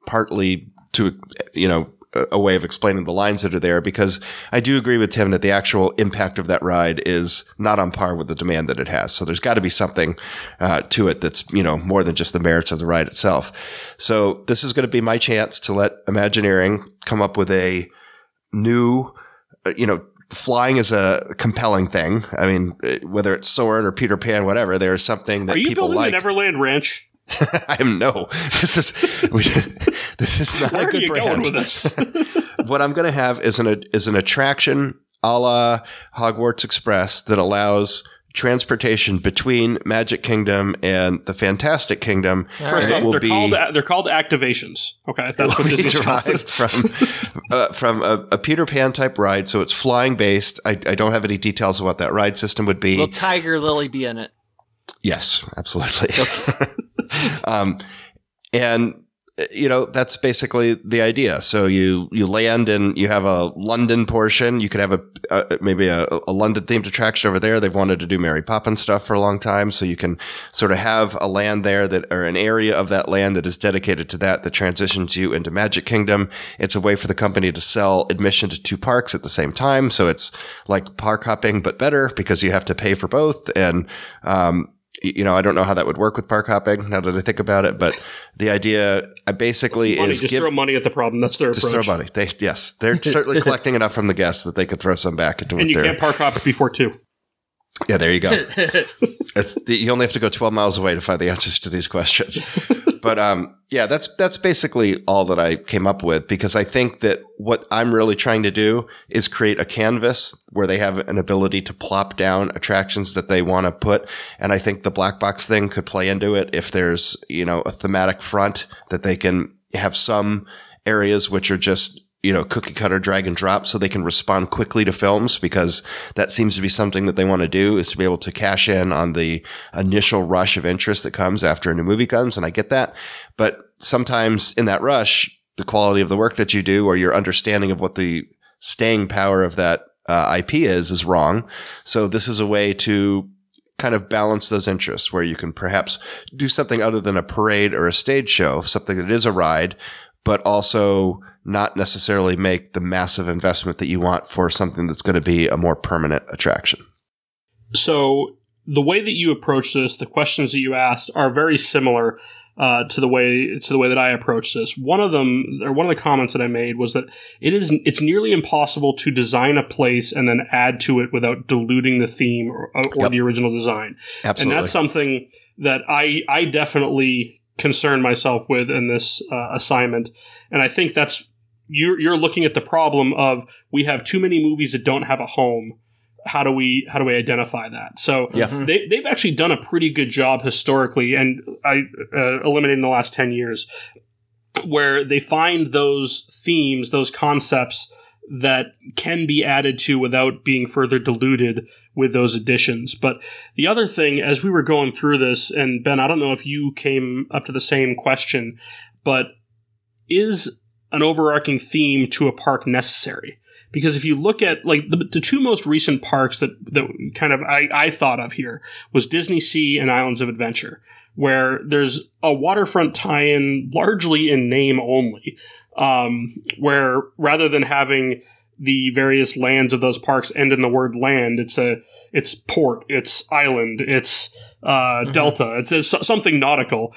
partly to you know a, way of explaining the lines that are there. Because I do agree with Tim that the actual impact of that ride is not on par with the demand that it has. So there's got to be something uh, to it that's you know more than just the merits of the ride itself. So this is going to be my chance to let Imagineering come up with a new, uh, you know, flying is a compelling thing. I mean, uh, whether it's Soarin' or Peter Pan, whatever, there's something that Are you people building like. Neverland Ranch? I am no. This is we, this is not Where a are good you brand. going with this? what I'm going to have is an is an attraction a la Hogwarts Express that allows transportation between Magic Kingdom and the Fantastic Kingdom. First It off, will they're be- called they're called activations. Okay, that's what we Disney's called. derived from uh, from a, a Peter Pan type ride, so it's flying based. I, I don't have any details of what that ride system would be. Will Tiger Lily be in it? Yes, absolutely. um, and you know that's basically the idea. So you you land and you have a London portion. You could have a, a maybe a, a London themed attraction over there. They've wanted to do Mary Poppins stuff for a long time, so you can sort of have a land there that or an area of that land that is dedicated to that that transitions you into Magic Kingdom. It's a way for the company to sell admission to two parks at the same time. So it's like park hopping but better because you have to pay for both and. Um, you know, I don't know how that would work with park hopping now that I think about it, but the idea I basically Money, is just give throw money at the problem. That's their just approach. throw money. They yes, they're certainly collecting enough from the guests that they could throw some back into And you they're. can't park hop it before two. Yeah, there you go. It's the, you only have to go 12 miles away to find the answers to these questions. but um, yeah, that's that's basically all that I came up with because I think that what I'm really trying to do is create a canvas where they have an ability to plop down attractions that they want to put, and I think the black box thing could play into it if there's you know a thematic front that they can have some areas which are just you know, cookie cutter drag and drop so they can respond quickly to films because that seems to be something that they want to do is to be able to cash in on the initial rush of interest that comes after a new movie comes. And I get that. But sometimes in that rush, the quality of the work that you do or your understanding of what the staying power of that uh, IP is, is wrong. So this is a way to kind of balance those interests where you can perhaps do something other than a parade or a stage show, something that is a ride, but also not necessarily make the massive investment that you want for something that's going to be a more permanent attraction. So the way that you approach this, the questions that you asked, are very similar uh, to the way to the way that I approach this. One of them, or one of the comments that I made, was that it is it's nearly impossible to design a place and then add to it without diluting the theme or, or Yep. the original design. Absolutely. And that's something that I I definitely concern myself with in this uh, assignment. And I think that's you're you're looking at the problem of we have too many movies that don't have a home. How do we how do we identify that? So Yeah. Mhm. they they've actually done a pretty good job historically, and I uh, eliminated in the last ten years, where they find those themes, those concepts that can be added to without being further diluted with those additions. But the other thing, as we were going through this, and Ben, I don't know if you came up to the same question, but is an overarching theme to a park necessary? because if you look at like the, the two most recent parks that that kind of I, I thought of here was Disney Sea and Islands of Adventure, where there's a waterfront tie-in largely in name only, um, where rather than having the various lands of those parks end in the word land. It's a it's port, it's island, it's uh, mm-hmm. delta, it's, it's, something nautical.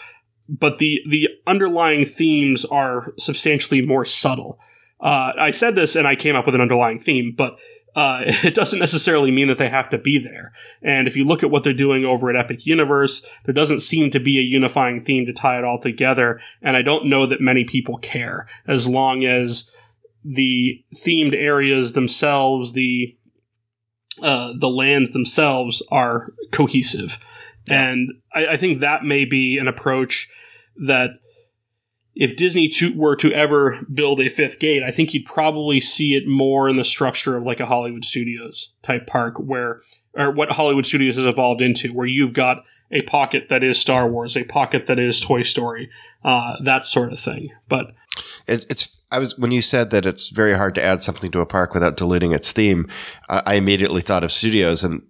But the the underlying themes are substantially more subtle. Uh, I said this and I came up with an underlying theme, but uh, it doesn't necessarily mean that they have to be there. And if you look at what they're doing over at Epic Universe, there doesn't seem to be a unifying theme to tie it all together. And I don't know that many people care as long as the themed areas themselves, the uh, the lands themselves are cohesive, yeah. and I, I, think that may be an approach that if Disney to, were to ever build a fifth gate, I think you'd probably see it more in the structure of like a Hollywood Studios type park, where or what Hollywood Studios has evolved into, where you've got a pocket that is Star Wars, a pocket that is Toy Story, uh, that sort of thing. But it, it's I was when you said that it's very hard to add something to a park without diluting its theme. Uh, I immediately thought of studios, and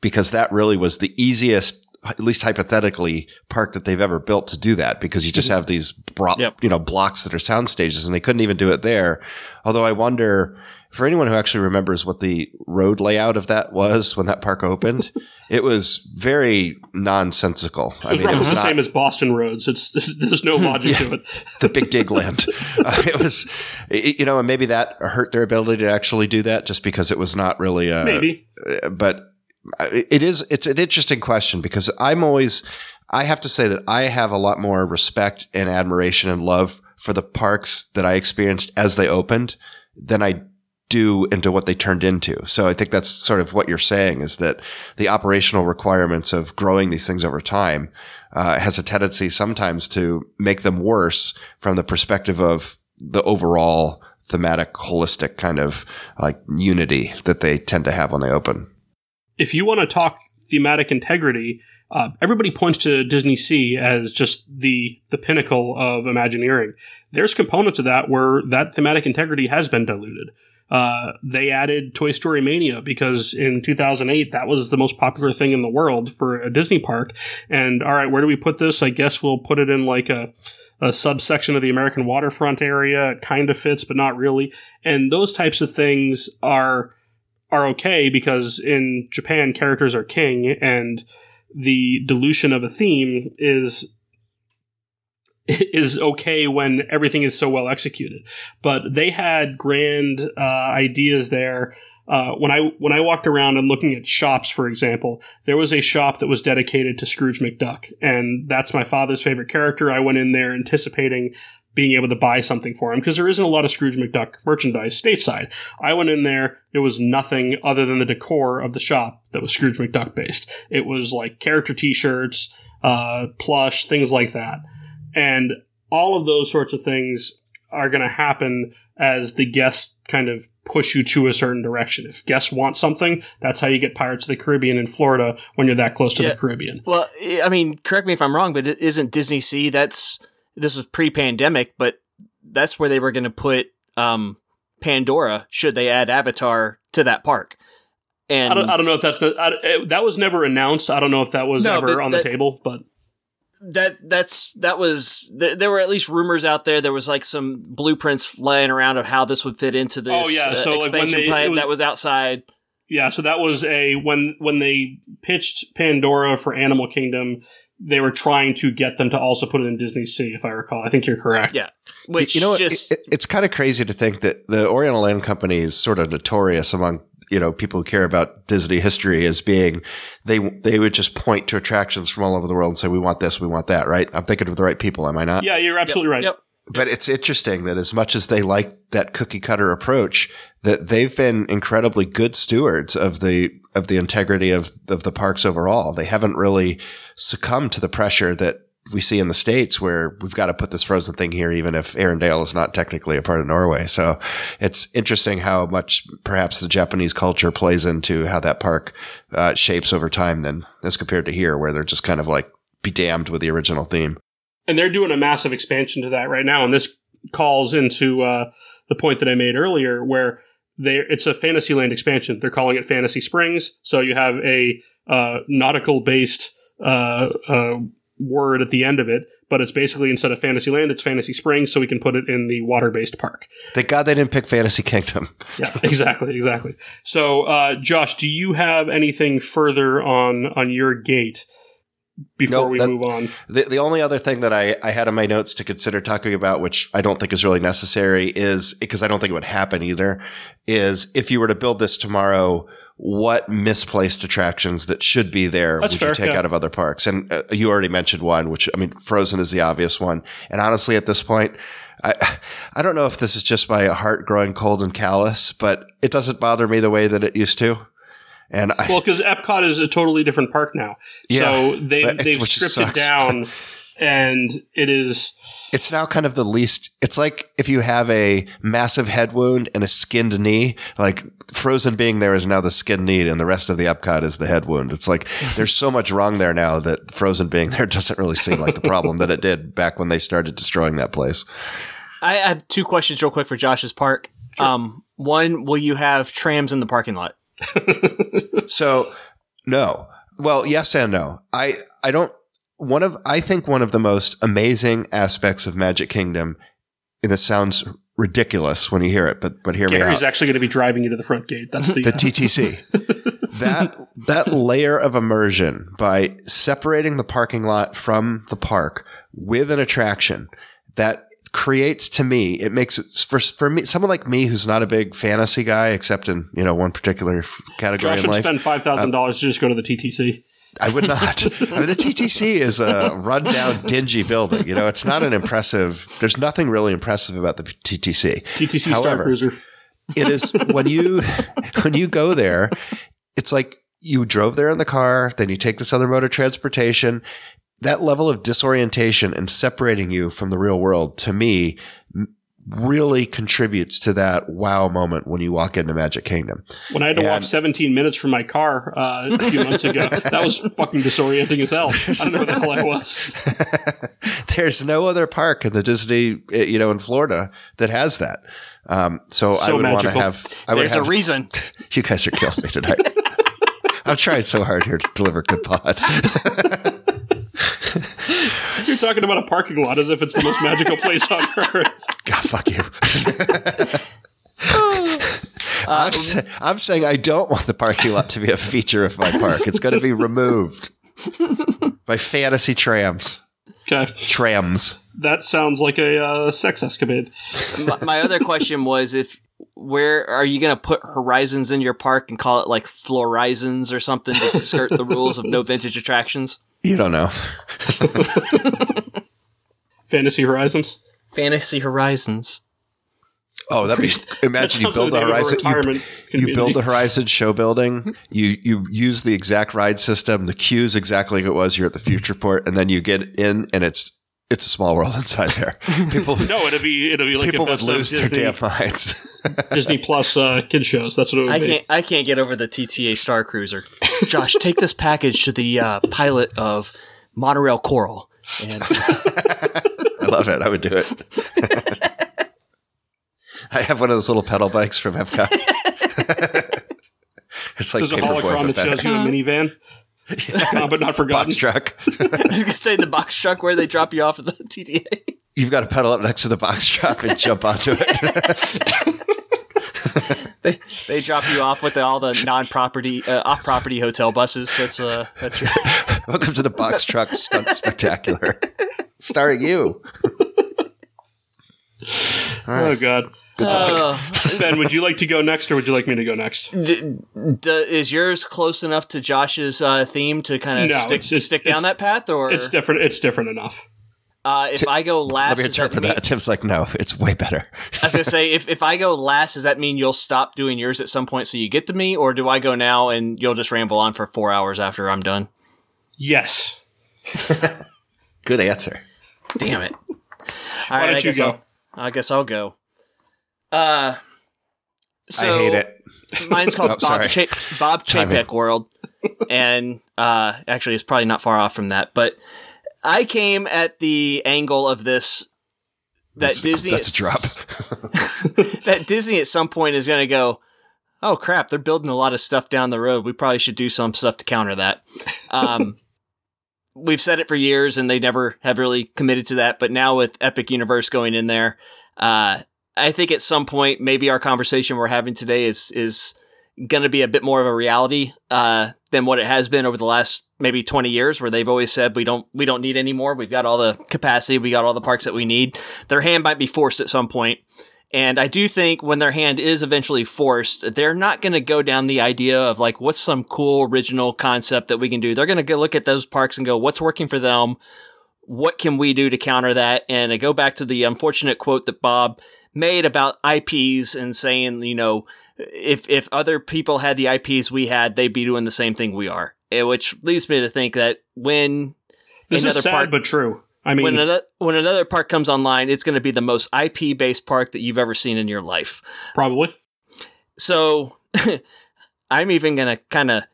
because that really was the easiest, at least hypothetically, park that they've ever built to do that. Because you just mm-hmm. have these, bro- yep. you know, blocks that are sound stages, and they couldn't even do it there. Although I wonder for anyone who actually remembers what the road layout of that was when that park opened, it was very nonsensical. I it mean, it was the not, same as Boston roads. It's there's no logic yeah, to it. the big dig land. Uh, it was, it, you know, and maybe that hurt their ability to actually do that just because it was not really. a. maybe, uh, but it is. It's an interesting question because I'm always. I have to say that I have a lot more respect and admiration and love for the parks that I experienced as they opened than I do into what they turned into. So I think that's sort of what you're saying is that the operational requirements of growing these things over time uh, has a tendency sometimes to make them worse from the perspective of the overall thematic, holistic kind of like unity that they tend to have when they open. If you want to talk thematic integrity, uh, everybody points to Disney Sea as just the the pinnacle of Imagineering. There's components of that where that thematic integrity has been diluted. Uh, they added Toy Story Mania because in 2008 that was the most popular thing in the world for a Disney park. And all right, where do we put this? I guess we'll put it in like a a subsection of the American waterfront area. It kind of fits, but not really. And those types of things are are okay because in Japan characters are king and the dilution of a theme is is okay when everything is so well executed. But they had grand uh, ideas there. Uh, when I when I walked around and looking at shops, for example, there was a shop that was dedicated to Scrooge McDuck, and that's my father's favorite character. I went in there anticipating being able to buy something for him because there isn't a lot of Scrooge McDuck merchandise stateside. I went in there, there was nothing other than the decor of the shop that was Scrooge McDuck based. It was like character T-shirts, uh, plush, things like that. And all of those sorts of things are going to happen as the guests kind of push you to a certain direction. If guests want something, that's how you get Pirates of the Caribbean in Florida when you're that close to yeah. the Caribbean. Well, I mean, correct me if I'm wrong, but isn't Disney Sea that's this was pre-pandemic, but that's where they were going to put um, Pandora should they add Avatar to that park. And I don't, I don't know if that's the, I, that was never announced. I don't know if that was no, ever on that, the table, but that that's that was there, there, were at least rumors out there. There was like some blueprints laying around of how this would fit into this. Oh yeah, so uh, expansion like plan was, that was outside. Yeah, so that was a when when they pitched Pandora for Animal Kingdom, they were trying to get them to also put it in Disney Sea, if I recall. I think you're correct. Yeah, which you know, just, it, it's kind of crazy to think that the Oriental Land Company is sort of notorious among you know people who care about Disney history as being they they would just point to attractions from all over the world and say we want this, we want that, right? I'm thinking of the right people, am I not? Yeah, you're absolutely yep, right. Yep. But it's interesting that as much as they like that cookie cutter approach, that they've been incredibly good stewards of the of the integrity of of the parks overall. They haven't really succumbed to the pressure that we see in the states where we've got to put this frozen thing here, even if Arendelle is not technically a part of Norway. So it's interesting how much perhaps the Japanese culture plays into how that park uh, shapes over time than as compared to here, where they're just kind of like be damned with the original theme. And they're doing a massive expansion to that right now. And this calls into uh, the point that I made earlier, where they it's a Fantasyland expansion. They're calling it Fantasy Springs. So you have a uh, nautical based uh, uh, word at the end of it, but it's basically instead of Fantasyland, it's Fantasy Springs. So we can put it in the water based park. Thank God they didn't pick Fantasy Kingdom. Yeah, exactly, exactly. So, uh, Josh, do you have anything further on on your gate before Nope, we that- move on? The, the only other thing that I, I had in my notes to consider talking about, which I don't think is really necessary, is because I don't think it would happen either, is if you were to build this tomorrow, what misplaced attractions that should be there That's would fair, you take yeah. out of other parks? And uh, you already mentioned one, which I mean, Frozen is the obvious one. And honestly, at this point, I I don't know if this is just my heart growing cold and callous, but it doesn't bother me the way that it used to. And I, Well, because Epcot is a totally different park now. Yeah, so they but- they've stripped it down, and it is it's now kind of the least it's like if you have a massive head wound and a skinned knee like frozen being there is now the skinned knee and the rest of the epcot is the head wound it's like there's so much wrong there now that frozen being there doesn't really seem like the problem that it did back when they started destroying that place I have two questions real quick for Josh's park. Um, one, will you have trams in the parking lot? so no well yes and no i i don't one of i think one of the most amazing aspects of magic kingdom and this sounds ridiculous when you hear it but but hear me out Gary's actually going to be driving you to the front gate. That's the, the TTC. that that layer of immersion by separating the parking lot from the park with an attraction that creates to me it makes it for for me someone like me who's not a big fantasy guy except in you know one particular category Josh in would life spend five thousand uh, dollars to just go to the TTC. I would not. I mean, the TTC is a rundown, dingy building. You know, it's not an impressive. There's nothing really impressive about the TTC. TTC Star Cruiser. it is when you when you go there it's like you drove there in the car then you take this other mode of transportation that level of disorientation and separating you from the real world to me really contributes to that wow moment when you walk into magic kingdom When I had to walk 17 minutes from my car uh, a few months ago, that was fucking disorienting as hell. I don't know where the hell I was. there's no other park in the disney eh, you know in florida that has that um, so, i would want to have i There's have a reason. you guys are killing me tonight i'm trying so hard here to deliver good pod You're talking about a parking lot as if it's the most magical place on earth. God, fuck you. I'm, sa- I'm saying I don't want the parking lot to be a feature of my park. It's going to be removed by fantasy trams. Okay, Trams. that sounds like a uh, sex escapade. my, my other question was if where are you going to put horizons in your park and call it like Florizons or something to skirt the rules of no vintage attractions? You don't know. Fantasy Horizons. Fantasy Horizons. Oh, that'd be. Imagine you build like the the name of a horizon. You, you build the Horizon show building. You you use the exact ride system. The queue's exactly like it was. You're at the future port, and then you get in, and it's it's a small world inside there. People No, it'll be it'll be like people would lose of their Disney, damn minds. Disney Plus uh, kid shows. That's what it would I be. can't. I can't get over the TTA Star Cruiser. Josh, take this package to the uh, pilot of Monorail Coral. And I love it. I would do it. I have one of those little pedal bikes from Epcot. it's like There's a Paperboy, holocron that shows you a minivan. Gone but not forgotten. box truck. I was gonna say the box truck where they drop you off at the TTA. You've got to pedal up next to the box truck and jump onto it. They they drop you off with the, all the non-property, uh, off-property hotel buses. That's uh, that's your, Welcome to the box truck stunt spectacular, starring you. Oh god. Uh, Ben, would you like to go next, or would you like me to go next? d- d- is yours close enough to Josh's uh, theme to kind of No, stick, it's- it's- stick down it's- that path, or It's different. It's different enough. uh, if I go Let last, me does that interpret mean- that. Tim's like, no, it's way better. I was gonna say if, if I go last, does that mean you'll stop doing yours at some point so you get to me, or do I go now and you'll just ramble on for four hours after I'm done? Yes. Good answer. Damn it! All Why right, don't I you go? I'll, I guess I'll go. Uh, so I hate it. Mine's called Oh, Bob. Cha- Bob Chapek World, and uh, actually, it's probably not far off from that. But I came at the angle of this that That's- Disney That's a drop. that Disney at some point is going to go. oh crap, they're building a lot of stuff down the road. We probably should do some stuff to counter that. Um, we've said it for years and they never have really committed to that. But now with Epic Universe going in there, uh, I think at some point, maybe our conversation we're having today is, is going to be a bit more of a reality, uh, than what it has been over the last maybe 20 years where they've always said we don't, we don't need any more. We've got all the capacity. We got all the parks that we need. Their hand might be forced at some point. And I do think when their hand is eventually forced, they're not going to go down the idea of like, what's some cool original concept that we can do? They're going to go look at those parks and go, what's working for them? What can we do to counter that? And I go back to the unfortunate quote that Bob made about IPs and saying, you know, if, if other people had the IPs we had, they'd be doing the same thing we are. Eh, which leads me to think that when This another is sad but true. I mean, when another, when another park comes online, it's going to be the most IP based park that you've ever seen in your life. probably. So I'm even going to kind of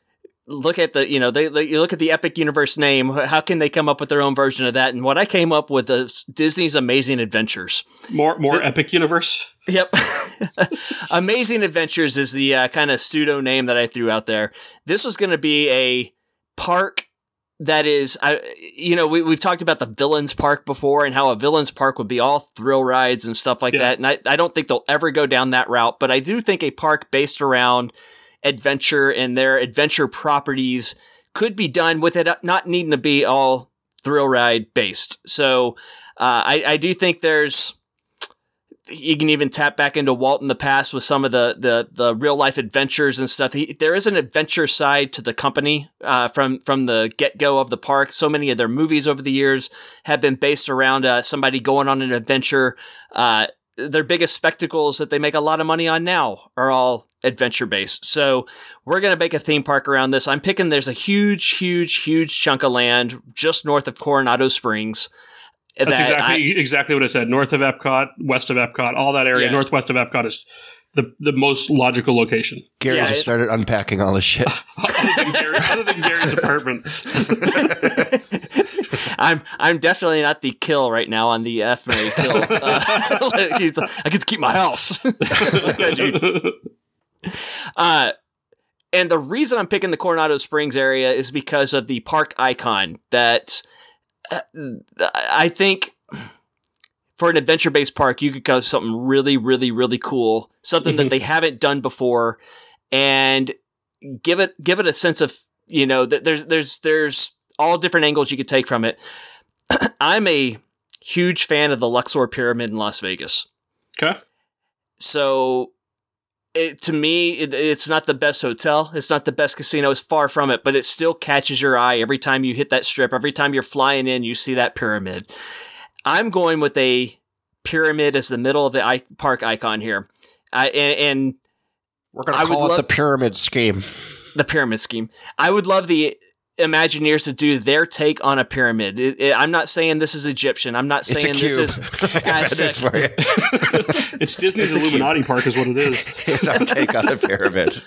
look at the, you know, they, they you look at the Epic Universe name. How can they come up with their own version of that? And what I came up with is Disney's Amazing Adventures. More more epic universe. Yep. Amazing Adventures is the uh, kind of pseudo name that I threw out there. This was going to be a park that is, I, you know, we, we've talked about the Villains Park before and how a Villains Park would be all thrill rides and stuff like Yeah. that. And I, I don't think they'll ever go down that route, but I do think a park based around adventure and their adventure properties could be done with it not needing to be all thrill ride based. So uh, I, I do think there's you can even tap back into Walt in the past with some of the the, the real life adventures and stuff. He, there is an adventure side to the company uh, from from the get go of the park. So many of their movies over the years have been based around uh, somebody going on an adventure. Uh, their biggest spectacles that they make a lot of money on now are all adventure based. So we're going to make a theme park around this. I'm picking there's a huge, huge, huge chunk of land just north of Coronado Springs. That's that I- exactly exactly what I said. North of Epcot, west of Epcot, all that area. Yeah. Northwest of Epcot is the the most logical location. Gary Yeah, just it- started unpacking all this shit. other, than Gary, other than Gary's apartment. I'm I'm definitely not the kill right now on the F Mary kill. Uh, he's like, I get to keep my house. Dude. Uh, and the reason I'm picking the Coronado Springs area is because of the park icon that uh, I think for an adventure based park, you could go something really, really, really cool, something that Mhm. they haven't done before, and give it give it a sense of you know that there's there's there's all different angles you could take from it. I'm a huge fan of the Luxor Pyramid in Las Vegas. Okay. So it, to me, it, it's not the best hotel. It's not the best casino. It's far from it, but it still catches your eye every time you hit that strip. Every time you're flying in, you see that pyramid. I'm going with a pyramid as the middle of the I- park icon here. Uh, and, and We're going to would call it love- the pyramid scheme. the pyramid scheme. I would love the Imagineers to do their take on a pyramid. It- it- I'm not saying this is Egyptian. I'm not saying this is. Aztec. news it's Disney's It's a cube. Illuminati Park, is what it is. It's our take on a pyramid.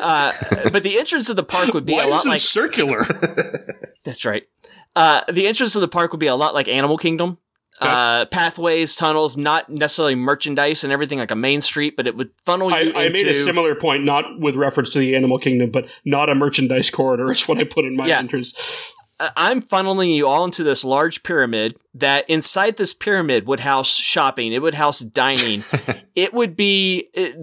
Uh, but the entrance of the park would be Why a lot like. circular? That's right. Uh, the entrance of the park would be a lot like Animal Kingdom. Okay. Uh, pathways, tunnels, not necessarily merchandise and everything like a main street, but it would funnel you I into. made a similar point, not with reference to the Animal Kingdom, but not a merchandise corridor. Is what I put in my Yeah. entrance. I'm funneling you all into this large pyramid that inside this pyramid would house shopping. It would house dining. it would be it,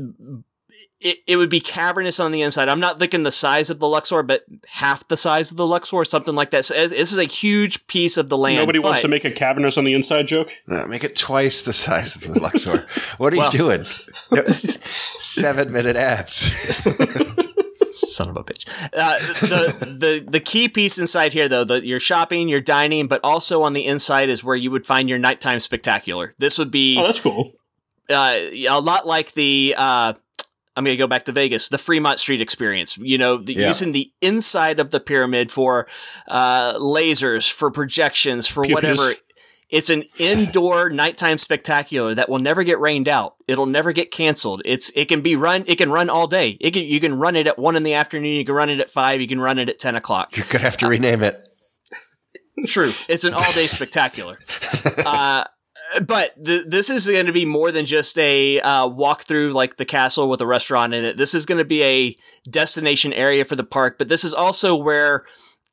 it, it would be cavernous on the inside. I'm not thinking the size of the Luxor, but half the size of the Luxor, something like that. So this is a huge piece of the land. Nobody wants to make a cavernous on the inside joke. No, make it twice the size of the Luxor. What are Well- you doing? No, Seven minute abs. Son of a bitch. Uh, the the the key piece inside here, though, the, you're shopping, you're dining, but also on the inside is where you would find your nighttime spectacular. This would be Oh, that's cool. uh, a lot like the uh, I'm going to go back to Vegas, the Fremont Street experience. You know, the, Yeah. using the inside of the pyramid for uh, lasers, for projections, for Pew-pews. whatever. It's an indoor nighttime spectacular that will never get rained out. It'll never get canceled. It's it can be run. It can run all day. It can, you can run it at one in the afternoon. You can run it at five. You can run it at ten o'clock. You're going to have to rename it. True. It's an all day spectacular. Uh, but th- this is going to be more than just a uh, walk through like the castle with a restaurant in it. This is going to be a destination area for the park, but this is also where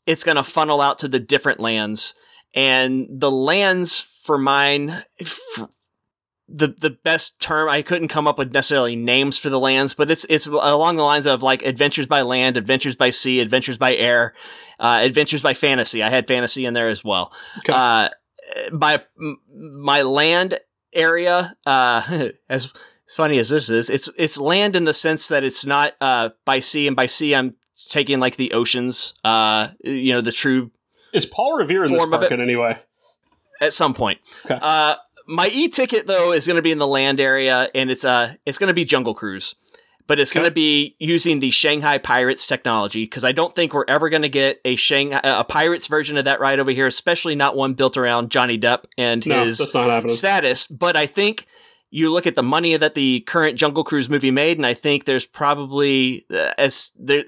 it's going to funnel out to the different lands. And the lands for mine, for the the best term I couldn't come up with necessarily names for the lands, but it's it's along the lines of like adventures by land, adventures by sea, adventures by air, uh, adventures by fantasy. I had fantasy in there as well. Okay. Uh, my my land area, uh, as as funny as this is, it's it's land in the sense that it's not uh, by sea, and by sea I'm taking like the oceans, uh, you know, the true Is Paul Revere in this Form of park it. in any way? at some point. Okay. Uh, my e-ticket though is going to be in the land area, and it's uh it's going to be Jungle Cruise, but it's going to be using the Shanghai Pirates technology because I don't think we're ever going to get a Shanghai a Pirates version of that ride over here, especially not one built around Johnny Depp and No, his that's not happening. status. But I think you look at the money that the current Jungle Cruise movie made, and I think there's probably uh, as there.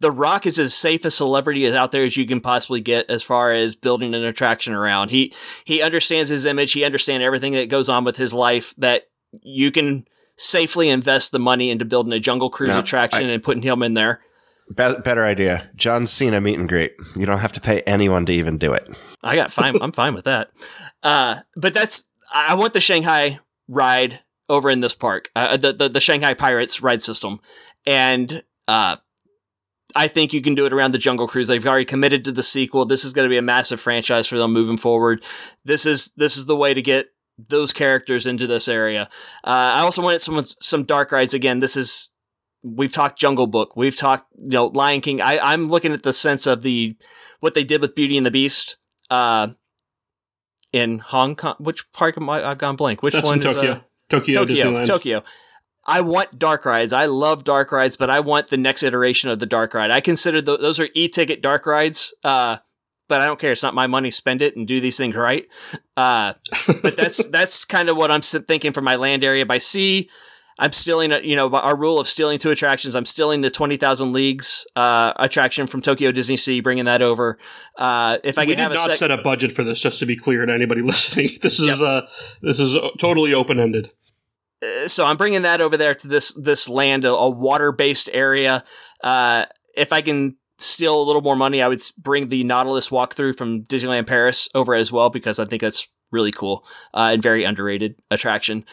The Rock is as safe a celebrity as out there as you can possibly get as far as building an attraction around. He he understands his image. He understands everything that goes on with his life. That you can safely invest the money into building a Jungle Cruise No, attraction and putting him in there. Be- better idea. John Cena meet and greet. You don't have to pay anyone to even do it. I got fine. I'm fine with that. Uh, but that's I I want the Shanghai ride over in this park, uh, the, the the Shanghai Pirates ride system, and uh, I think you can do it around the Jungle Cruise. They've already committed to the sequel. This is going to be a massive franchise for them moving forward. This is this is the way to get those characters into this area. Uh, I also wanted some some dark rides again. This is we've talked Jungle Book, we've talked you know Lion King. I, I'm looking at the sense of the what they did with Beauty and the Beast. Uh, in Hong Kong, which park am I? I've gone blank. Which That's one in is Tokyo. uh, Tokyo, Tokyo, Tokyo. I want dark rides. I love dark rides, but I want the next iteration of the dark ride. I consider th- those are e-ticket dark rides. Uh, but I don't care. It's not my money. Spend it and do these things right. Uh, but that's that's kind of what I'm thinking for my land area. By sea, I'm stealing. A, you know, our rule of stealing two attractions. I'm stealing the Twenty Thousand Leagues uh, attraction from Tokyo Disney Sea, bringing that over. Uh, if I we can have did not sec- set a budget for this, just to be clear to anybody listening. This is Yep. uh, this is totally open ended. Uh, so I'm bringing that over there to this this land, a, a water based area. Uh, if I can steal a little more money, I would bring the Nautilus walkthrough from Disneyland Paris over as well because I think that's really cool uh, and very underrated attraction.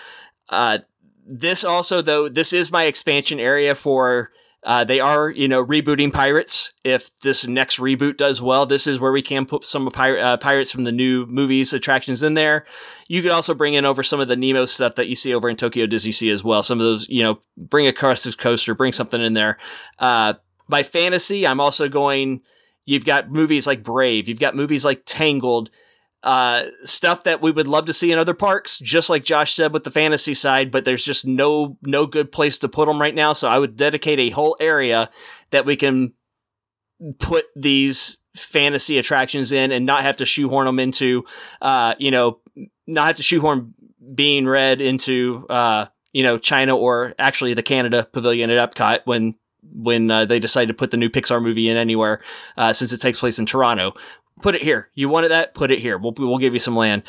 Uh, this also, though, this is my expansion area for. Uh, they are, you know, rebooting Pirates. If this next reboot does well, this is where we can put some pir- uh, Pirates from the new movies attractions in there. You could also bring in over some of the Nemo stuff that you see over in Tokyo Disney Sea as well. Some of those, you know, bring a Crescent Coaster, bring something in there. By fantasy, I'm also going, you've got movies like Brave, you've got movies like Tangled, uh, stuff that we would love to see in other parks, just like Josh said with the fantasy side, but there's just no, no good place to put them right now. So I would dedicate a whole area that we can put these fantasy attractions in and not have to shoehorn them into, uh, you know, not have to shoehorn Turning Red into, uh, you know, China or actually the Canada Pavilion at Epcot when when uh, they decided to put the new Pixar movie in anywhere, uh, since it takes place in Toronto. Put it here. You wanted that? Put it here. We'll we'll give you some land.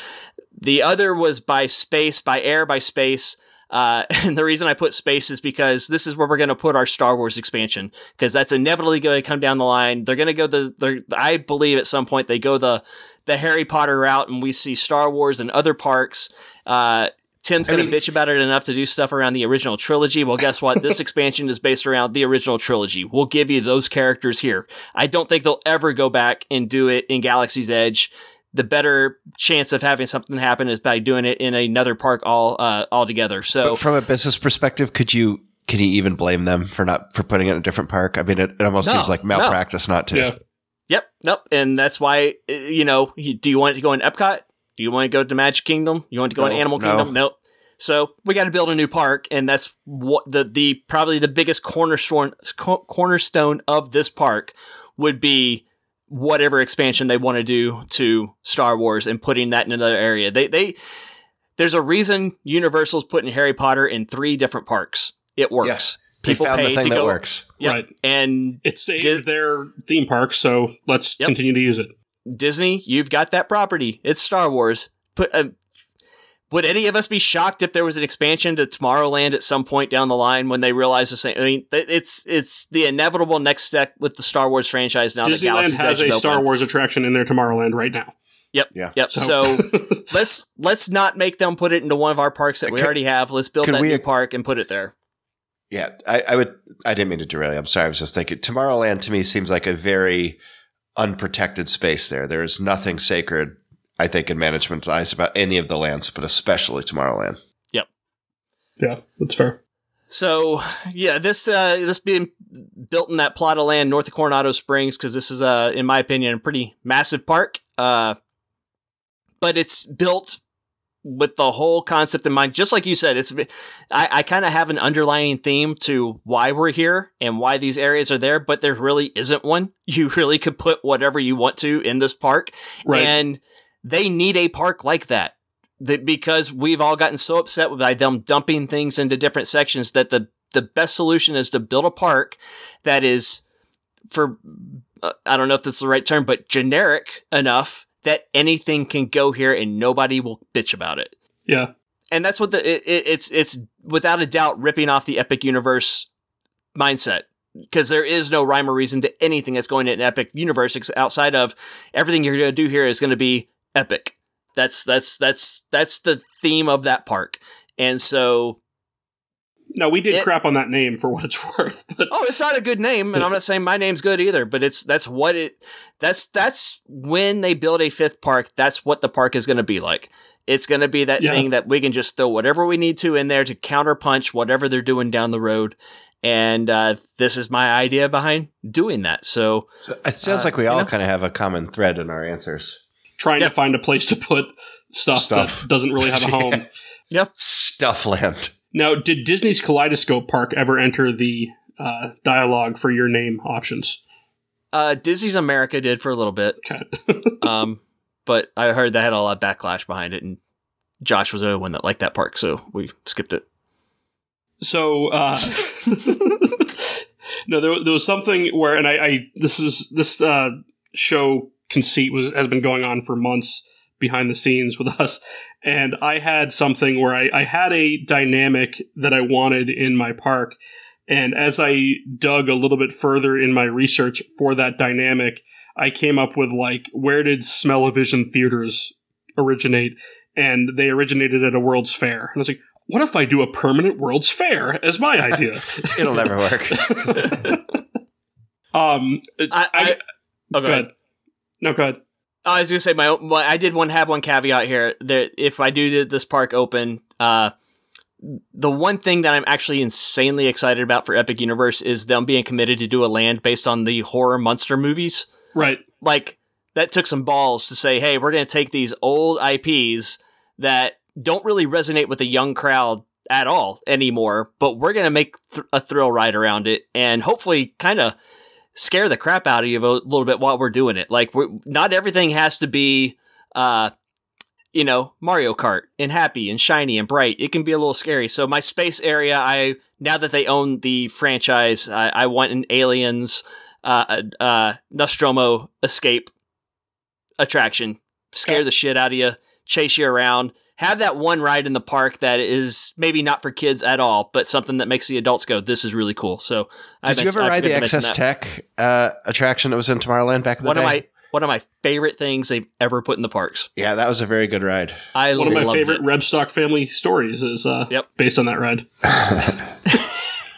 The other was by space, by air, by space. Uh, and the reason I put space is because this is where we're going to put our Star Wars expansion because that's inevitably going to come down the line. They're going to go the, I believe at some point they go the, the Harry Potter route and we see Star Wars and other parks. Uh, Tim's I going to bitch about it enough to do stuff around the original trilogy. Well, guess what? This expansion is based around the original trilogy. We'll give you those characters here. I don't think they'll ever go back and do it in Galaxy's Edge. The better chance of having something happen is by doing it in another park all uh, altogether. So But from a business perspective, could you can you even blame them for not for putting it in a different park? I mean, it, it almost No, seems like no. malpractice not to. Yeah. Yep, nope. And that's why, uh, you know, do you want it to go in Epcot? Do you want to go to Magic Kingdom? You want to go in No, Animal no. Kingdom? Nope. So we got to build a new park, and that's what the the probably the biggest cornerstone co- cornerstone of this park would be whatever expansion they want to do to Star Wars and putting that in another area. They they there's a reason Universal's putting Harry Potter in three different parks. It works. They People found the thing to that go- works. Yep. Right. And It saved Dis- their theme park, so let's Yep. continue to use it. Disney, you've got that property. It's Star Wars. Put uh, would any of us be shocked if there was an expansion to Tomorrowland at some point down the line when they realize the same? I mean, it's it's the inevitable next step with the Star Wars franchise now. Disneyland has a Star Wars attraction in their Tomorrowland right now. Yep. Yeah. Yep. So, so let's let's not make them put it into one of our parks that we can, already have. Let's build that we, new park and put it there. Yeah, I, I would. I didn't mean to derail you. I'm sorry. I was just thinking. Tomorrowland to me seems like a very unprotected space. There, there is nothing sacred I think, in management's eyes about any of the lands, but especially Tomorrowland. Yep. Yeah, that's fair. So yeah, this uh, this being built in that plot of land north of Coronado Springs because this is uh, in my opinion a pretty massive park. Uh, but it's built with the whole concept in mind. Just like you said, it's I, I kind of have an underlying theme to why we're here and why these areas are there, but there really isn't one. You really could put whatever you want to in this park, right. and they need a park like that. That because we've all gotten so upset by them dumping things into different sections that the the best solution is to build a park that is for uh, I don't know if that's the right term, but generic enough that anything can go here and nobody will bitch about it. Yeah, and that's what the it, it's it's without a doubt ripping off the Epic Universe mindset because there is no rhyme or reason to anything that's going in an Epic Universe outside of everything you're going to do here is going to be epic. That's that's that's that's the theme of that park. And so no, we did it, crap on that name for what it's worth. But. Oh, it's not a good name, and I'm not saying my name's good either. But it's that's what it. That's that's when they build a fifth park. That's what the park is going to be like. It's going to be that yeah. thing that we can just throw whatever we need to in there to counterpunch whatever they're doing down the road. And uh, this is my idea behind doing that. So, so it sounds uh, like we all know? kind of have a common thread in our answers trying yep. to find a place to put stuff, stuff. that doesn't really have a home. yep. Stuffland. Now, did Disney's Kaleidoscope Park ever enter the uh, dialogue for your name options? Uh, Disney's America did for a little bit. Okay. um, but I heard that had a lot of backlash behind it, and Josh was the only one that liked that park, so we skipped it. So, uh, no, there, there, was something where, and I, I this is this uh, show conceit was has been going on for months behind the scenes with us. And I had something where I, I had a dynamic that I wanted in my park. And as I dug a little bit further in my research for that dynamic, I came up with like, where did Smell-O-Vision theaters originate? And they originated at a World's Fair. And I was like, what if I do a permanent World's Fair as my idea? It'll never work. um, I, I, I oh, go ahead. No, go ahead. I was gonna say my, my I did one have one caveat here that if I do this park open, uh, the one thing that I'm actually insanely excited about for Epic Universe is them being committed to do a land based on the horror monster movies. Right. Like that took some balls to say, hey, we're gonna take these old IPs that don't really resonate with a young crowd at all anymore, but we're gonna make th- a thrill ride around it and hopefully kind of scare the crap out of you a little bit while we're doing it. Like, not everything has to be, uh, you know, Mario Kart and happy and shiny and bright. It can be a little scary. So my space area, I now that they own the franchise, I, I want an Aliens, uh, uh, Nostromo escape attraction. Scare the shit out of you, chase you around have that one ride in the park that is maybe not for kids at all, but something that makes the adults go, "This is really cool." So, did you ever ride the XS Tech uh, attraction that was in Tomorrowland back in the one day? Of my, one of my favorite things they've ever put in the parks. Yeah, that was a very good ride. I one of my favorite it. Rebstock family stories is uh, yep. based on that ride.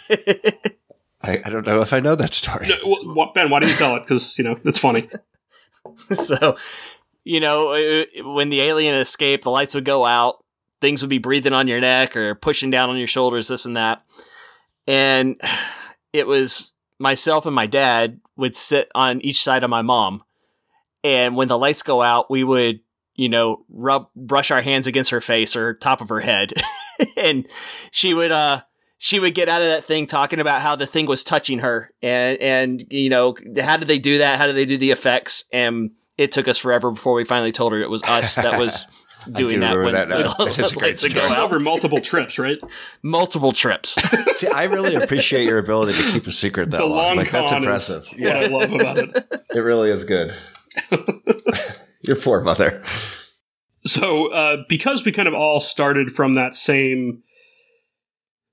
I, I, don't know if I know that story. No, well, ben, why don't you tell it? Because you know it's funny. so you know, uh, when the alien escaped, the lights would go out, things would be breathing on your neck or pushing down on your shoulders, this and that. And it was myself and my dad would sit on each side of my mom. And when the lights go out, we would, you know, rub brush our hands against her face or top of her head. and she would uh she would get out of that thing talking about how the thing was touching her and and you know how did they do that how did they do the effects and it took us forever before we finally told her it was us that was doing that when that, uh, that go over multiple trips, right? multiple trips. See, I really appreciate your ability to keep a secret that the long. long like, that's impressive. yeah, I love about it. It really is good. your poor mother. so uh, because we kind of all started from that same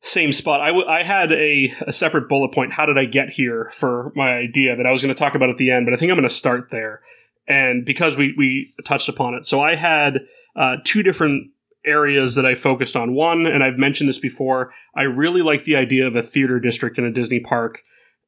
same spot, I, w- I had a, a separate bullet point. How did I get here for my idea that I was going to talk about at the end? But I think I'm going to start there, and because we we touched upon it, so I had uh, two different areas that I focused on. One, and I've mentioned this before, I really like the idea of a theater district in a Disney park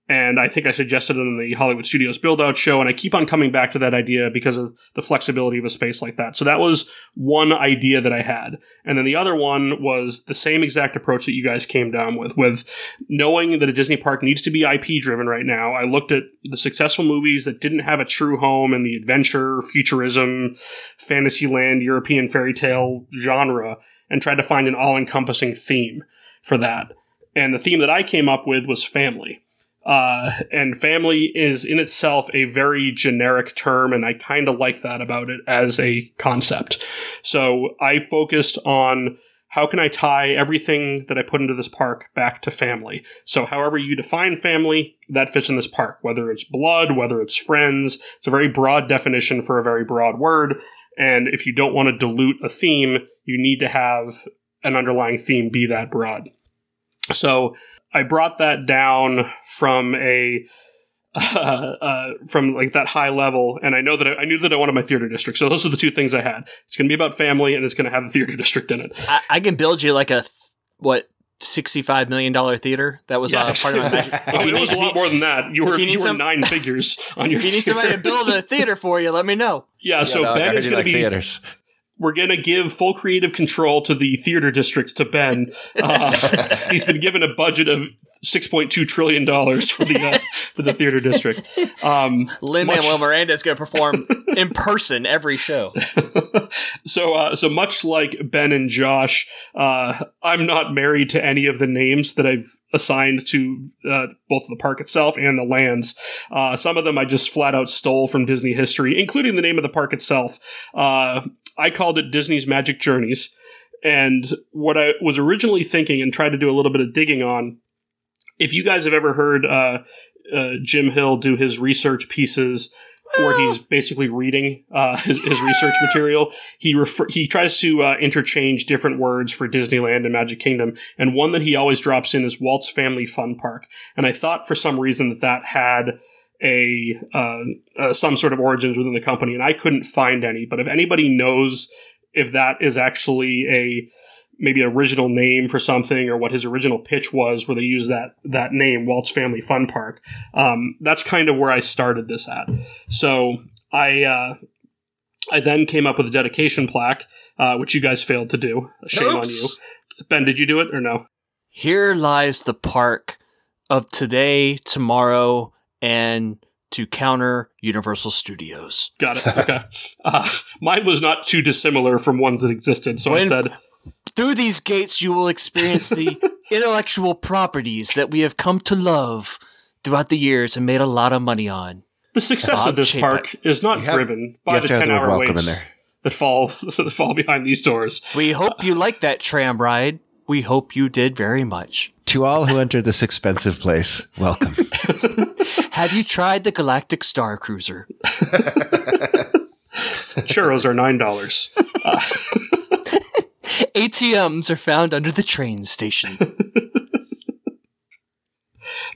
and I think I suggested it in the Hollywood Studios build out show, and I keep on coming back to that idea because of the flexibility of a space like that. So that was one idea that I had. And then the other one was the same exact approach that you guys came down with, with knowing that a Disney park needs to be IP driven right now. I looked at the successful movies that didn't have a true home in the adventure, futurism, fantasyland, European fairy tale genre, and tried to find an all encompassing theme for that. And the theme that I came up with was family uh, and family is in itself a very generic term, and I kind of like that about it as a concept. So I focused on how can I tie everything that I put into this park back to family? So, however you define family, that fits in this park, whether it's blood, whether it's friends. It's a very broad definition for a very broad word. And if you don't want to dilute a theme, you need to have an underlying theme be that broad. So, I brought that down from a uh, uh, from like that high level, and I know that I, I, knew that I wanted my theater district. So those are the two things I had. It's going to be about family, and it's going to have the theater district in it. I, I can build you like a th- what sixty-five million dollar theater. That was yeah, uh, part of my. Magic. if you it need, was a lot more than that. You were you, you some, were nine figures on your. If you need somebody to build a theater for you, let me know. Yeah, yeah so no, Ben is going like to be theaters we're going to give full creative control to the theater district to Ben. Uh, he's been given a budget of six point two trillion dollars for the uh, for the theater district. Um, Lin Manuel Miranda is going to perform in person every show. so, uh, so much like Ben and Josh, uh, I'm not married to any of the names that I've assigned to uh, both the park itself and the lands. Uh, some of them I just flat out stole from Disney history, including the name of the park itself. Uh, I called it Disney's Magic Journeys. And what I was originally thinking and tried to do a little bit of digging on, if you guys have ever heard uh, uh, Jim Hill do his research pieces where he's basically reading uh, his, his, research material. He refer- he tries to uh, interchange different words for Disneyland and Magic Kingdom, and one that he always drops in is Walt's Family Fun Park. And I thought for some reason that that had a uh, uh, some sort of origins within the company, and I couldn't find any. But if anybody knows if that is actually a maybe original name for something or what his original pitch was where they use that that name walt's family fun park um, that's kind of where i started this at so i uh, i then came up with a dedication plaque uh, which you guys failed to do shame Oops. on you ben did you do it or no here lies the park of today tomorrow and to counter Universal Studios. Got it. Okay. uh, mine was not too dissimilar from ones that existed, so when, I said. Through these gates, you will experience the intellectual properties that we have come to love throughout the years and made a lot of money on. The success Bob of this park is not have, driven by the 10 hour waits that fall, that fall behind these doors. We hope you like that tram ride. We hope you did very much. To all who enter this expensive place, welcome. Have you tried the Galactic Star Cruiser? Churros are nine dollars. Uh. ATMs are found under the train station.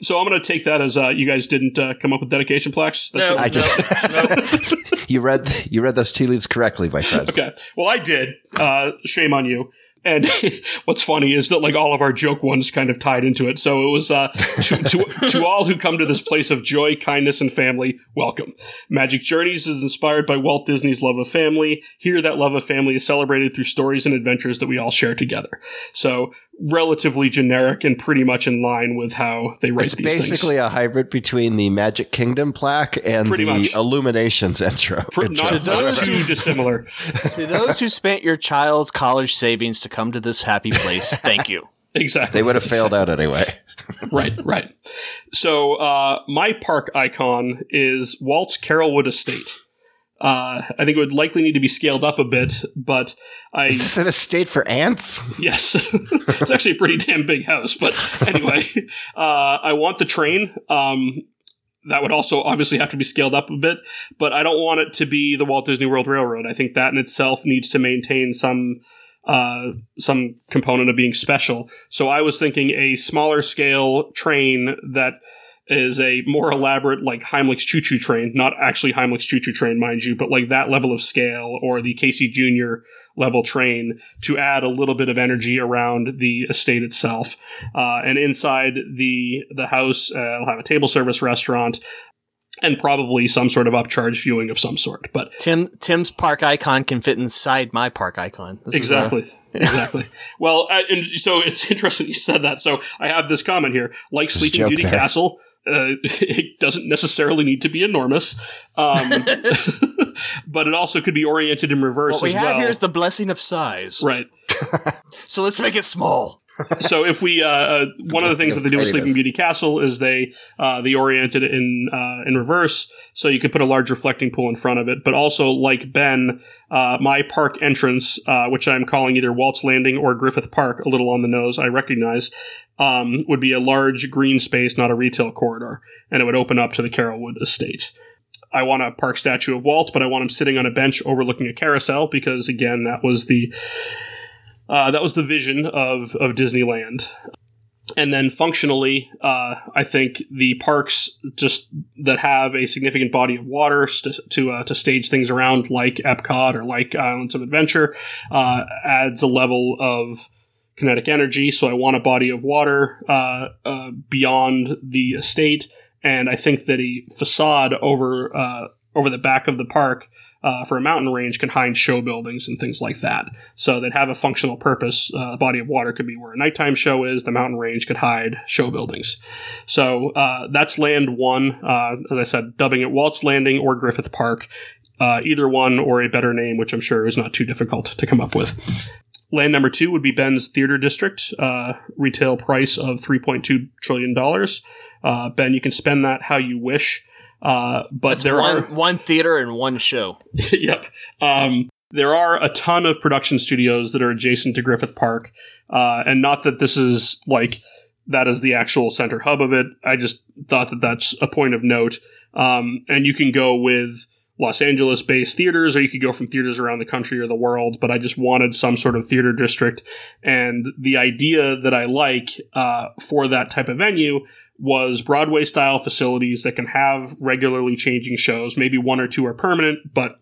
So I'm going to take that as uh, you guys didn't uh, come up with dedication plaques. That's no, I just no. you read you read those tea leaves correctly, my friend. Okay, well I did. Uh, shame on you. And what's funny is that like all of our joke ones kind of tied into it. So it was uh, to, to, to, all who come to this place of joy, kindness, and family, welcome. Magic Journeys is inspired by Walt Disney's love of family. Here, that love of family is celebrated through stories and adventures that we all share together. So relatively generic and pretty much in line with how they write it's these basically things. a hybrid between the Magic Kingdom plaque and pretty the much. Illuminations intro. For, intro. Not, to those too dissimilar. to those who spent your child's college savings to come to this happy place, thank you. Exactly. They would have failed out anyway. right, right. So uh, my park icon is Walt's Carolwood Estate. Uh, I think it would likely need to be scaled up a bit, but I. Is this an estate for ants? Yes. it's actually a pretty damn big house. But anyway, uh, I want the train. Um, that would also obviously have to be scaled up a bit, but I don't want it to be the Walt Disney World Railroad. I think that in itself needs to maintain some uh, some component of being special. So I was thinking a smaller scale train that is a more elaborate like Heimlich's choo choo train, not actually Heimlich's choo choo train, mind you, but like that level of scale or the Casey Jr. level train to add a little bit of energy around the estate itself. Uh, and inside the the house, uh, it'll have a table service restaurant. And probably some sort of upcharge viewing of some sort, but Tim Tim's park icon can fit inside my park icon. This is, uh, exactly, exactly. Well, uh, and so it's interesting you said that. So I have this comment here, like There's Sleeping Beauty there. Castle. Uh, it doesn't necessarily need to be enormous, um, but it also could be oriented in reverse what we as have well. here is the blessing of size. right. So let's make it small. So if we uh, uh, one of the things that they do with Sleeping Beauty Castle is they uh, they oriented it in uh, in reverse, so you could put a large reflecting pool in front of it. But also, like Ben, uh, my park entrance, uh, which I'm calling either Walt's Landing or Griffith Park, a little on the nose, I recognize, um, would be a large green space, not a retail corridor, and it would open up to the Carolwood estate. I want a park statue of Walt, but I want him sitting on a bench overlooking a carousel because, again, that was the uh, that was the vision of of Disneyland. And then functionally, uh, I think the parks just that have a significant body of water st- to uh, to stage things around, like Epcot or like Islands of Adventure, uh, adds a level of kinetic energy. So I want a body of water uh, uh, beyond the estate, and I think that a facade over uh, over the back of the park uh, for a mountain range can hide show buildings and things like that. So they'd have a functional purpose. Uh, a body of water could be where a nighttime show is. The mountain range could hide show buildings. So uh, that's land one. Uh, as I said, dubbing it Walt's Landing or Griffith Park. Uh, either one or a better name, which I'm sure is not too difficult to come up with. Land number two would be Ben's Theater District, uh, retail price of $3.2 trillion. Uh, ben, you can spend that how you wish. Uh, but That's there one are one theater and one show. yep. Um, there are a ton of production studios that are adjacent to Griffith Park, uh, and not that this is like that is the actual center hub of it. I just thought that that's a point of note. Um, and you can go with Los Angeles based theaters, or you could go from theaters around the country or the world. But I just wanted some sort of theater district, and the idea that I like uh, for that type of venue was Broadway style facilities that can have regularly changing shows. Maybe one or two are permanent, but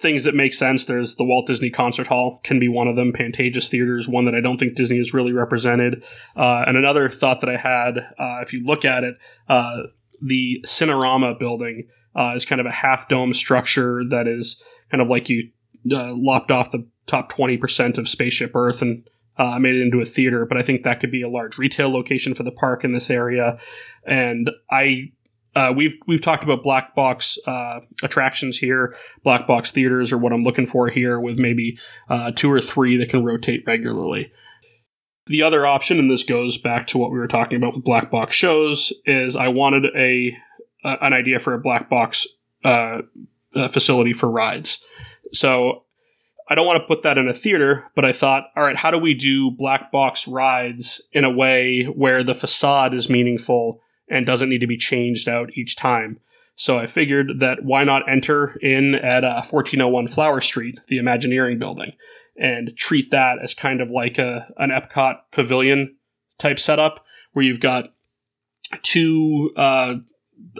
things that make sense. There's the Walt Disney Concert Hall can be one of them. Pantages Theaters, one that I don't think Disney has really represented. Uh, and another thought that I had, uh, if you look at it, uh, the Cinerama building uh, is kind of a half dome structure that is kind of like you uh, lopped off the top 20% of Spaceship Earth and uh, made it into a theater, but I think that could be a large retail location for the park in this area. And I, uh, we've we've talked about black box uh, attractions here. Black box theaters are what I'm looking for here, with maybe uh, two or three that can rotate regularly. The other option, and this goes back to what we were talking about with black box shows, is I wanted a, an idea for a black box uh, uh, facility for rides. So I don't want to put that in a theater, but I thought, all right, how do we do black box rides in a way where the facade is meaningful and doesn't need to be changed out each time? So I figured that why not enter in at uh, 1401 Flower Street, the Imagineering building, and treat that as kind of like a an Epcot pavilion type setup where you've got two uh,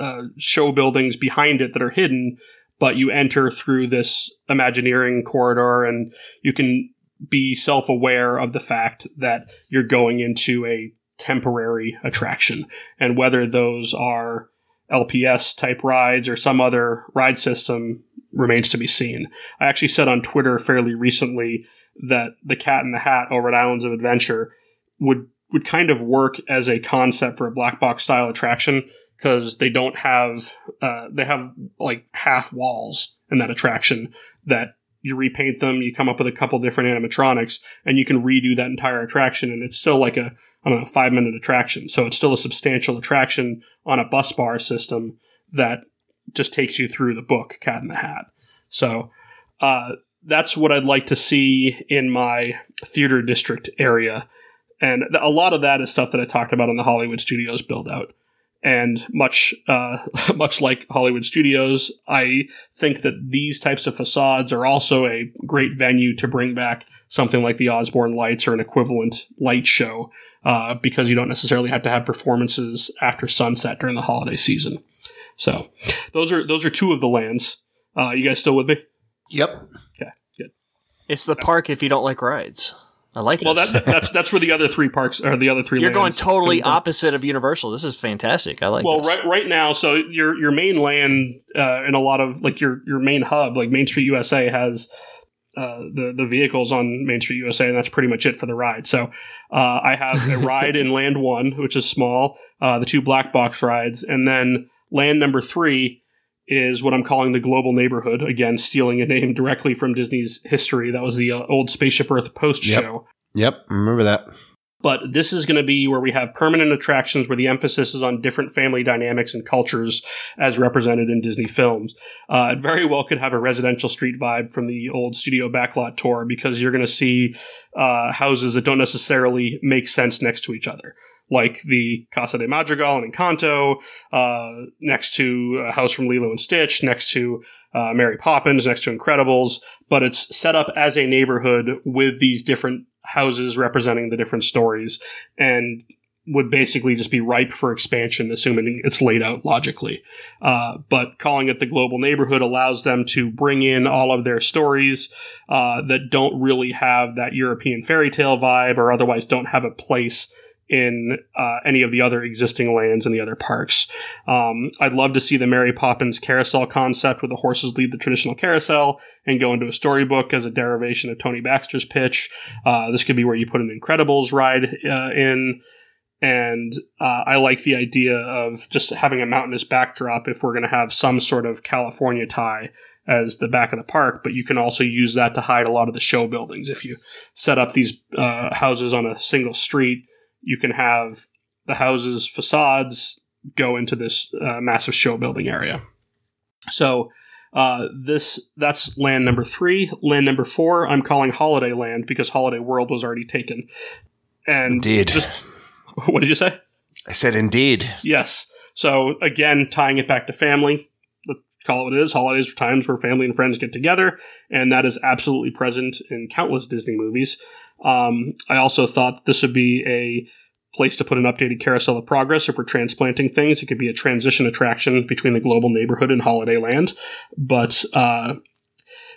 uh, show buildings behind it that are hidden, but you enter through this Imagineering corridor and you can be self aware of the fact that you're going into a temporary attraction. And whether those are LPS type rides or some other ride system remains to be seen. I actually said on Twitter fairly recently that the Cat in the Hat over at Islands of Adventure would would kind of work as a concept for a black box style attraction because they don't have uh, they have like half walls in that attraction that you repaint them you come up with a couple different animatronics and you can redo that entire attraction and it's still like a I don't know five minute attraction. So it's still a substantial attraction on a bus bar system that just takes you through the book Cat in the Hat. So uh, that's what I'd like to see in my theater district area and th- a lot of that is stuff that I talked about on the Hollywood Studios build out And much, uh, much like Hollywood studios, I think that these types of facades are also a great venue to bring back something like the Osborne Lights or an equivalent light show, uh, because you don't necessarily have to have performances after sunset during the holiday season. So, those are those are two of the lands. Uh, you guys still with me? Yep. Okay, good. It's the park if you don't like rides. I like Well, this. that, that's that's where the other three parks are. The other 3 You're going totally opposite of Universal. This is fantastic. I like Well, this. right right now, so your your main land uh, and a lot of like your your main hub, like Main Street USA, has uh, the the vehicles on Main Street USA, and that's pretty much it for the ride. So uh, I have a ride in Land One, which is small, uh, the two black box rides, and then Land Number Three is what I'm calling the Global Neighborhood. Again, stealing a name directly from Disney's history. That was the uh, old Spaceship Earth post Yep. show. Yep. Remember that. But this is going to be where we have permanent attractions where the emphasis is on different family dynamics and cultures as represented in Disney films. Uh, it very well could have a residential street vibe from the old studio backlot tour because you're going to see uh, houses that don't necessarily make sense next to each other. Like the Casa de Madrigal and Encanto, uh, next to a house from Lilo and Stitch, next to uh, Mary Poppins, next to Incredibles, but it's set up as a neighborhood with these different houses representing the different stories and would basically just be ripe for expansion, assuming it's laid out logically. Uh, but calling it the global neighborhood allows them to bring in all of their stories uh, that don't really have that European fairy tale vibe or otherwise don't have a place in uh, any of the other existing lands in the other parks. Um, I'd love to see the Mary Poppins carousel concept where the horses lead the traditional carousel and go into a storybook as a derivation of Tony Baxter's pitch. Uh, this could be where you put an Incredibles ride uh, in. And uh, I like the idea of just having a mountainous backdrop if we're going to have some sort of California tie as the back of the park, but you can also use that to hide a lot of the show buildings. If you set up these uh, houses on a single street, you can have the houses' facades go into this uh, massive show building area. So uh, this that's land number three. Land number four, I'm calling Holiday Land because Holiday World was already taken. And Indeed. just what did you say? I said indeed. Yes. So again, tying it back to family. Let's call it what it is. Holidays are times where family and friends get together, and that is absolutely present in countless Disney movies. Um, I also thought this would be a place to put an updated carousel of progress if we're transplanting things. It could be a transition attraction between the global neighborhood and Holiday Land. But uh,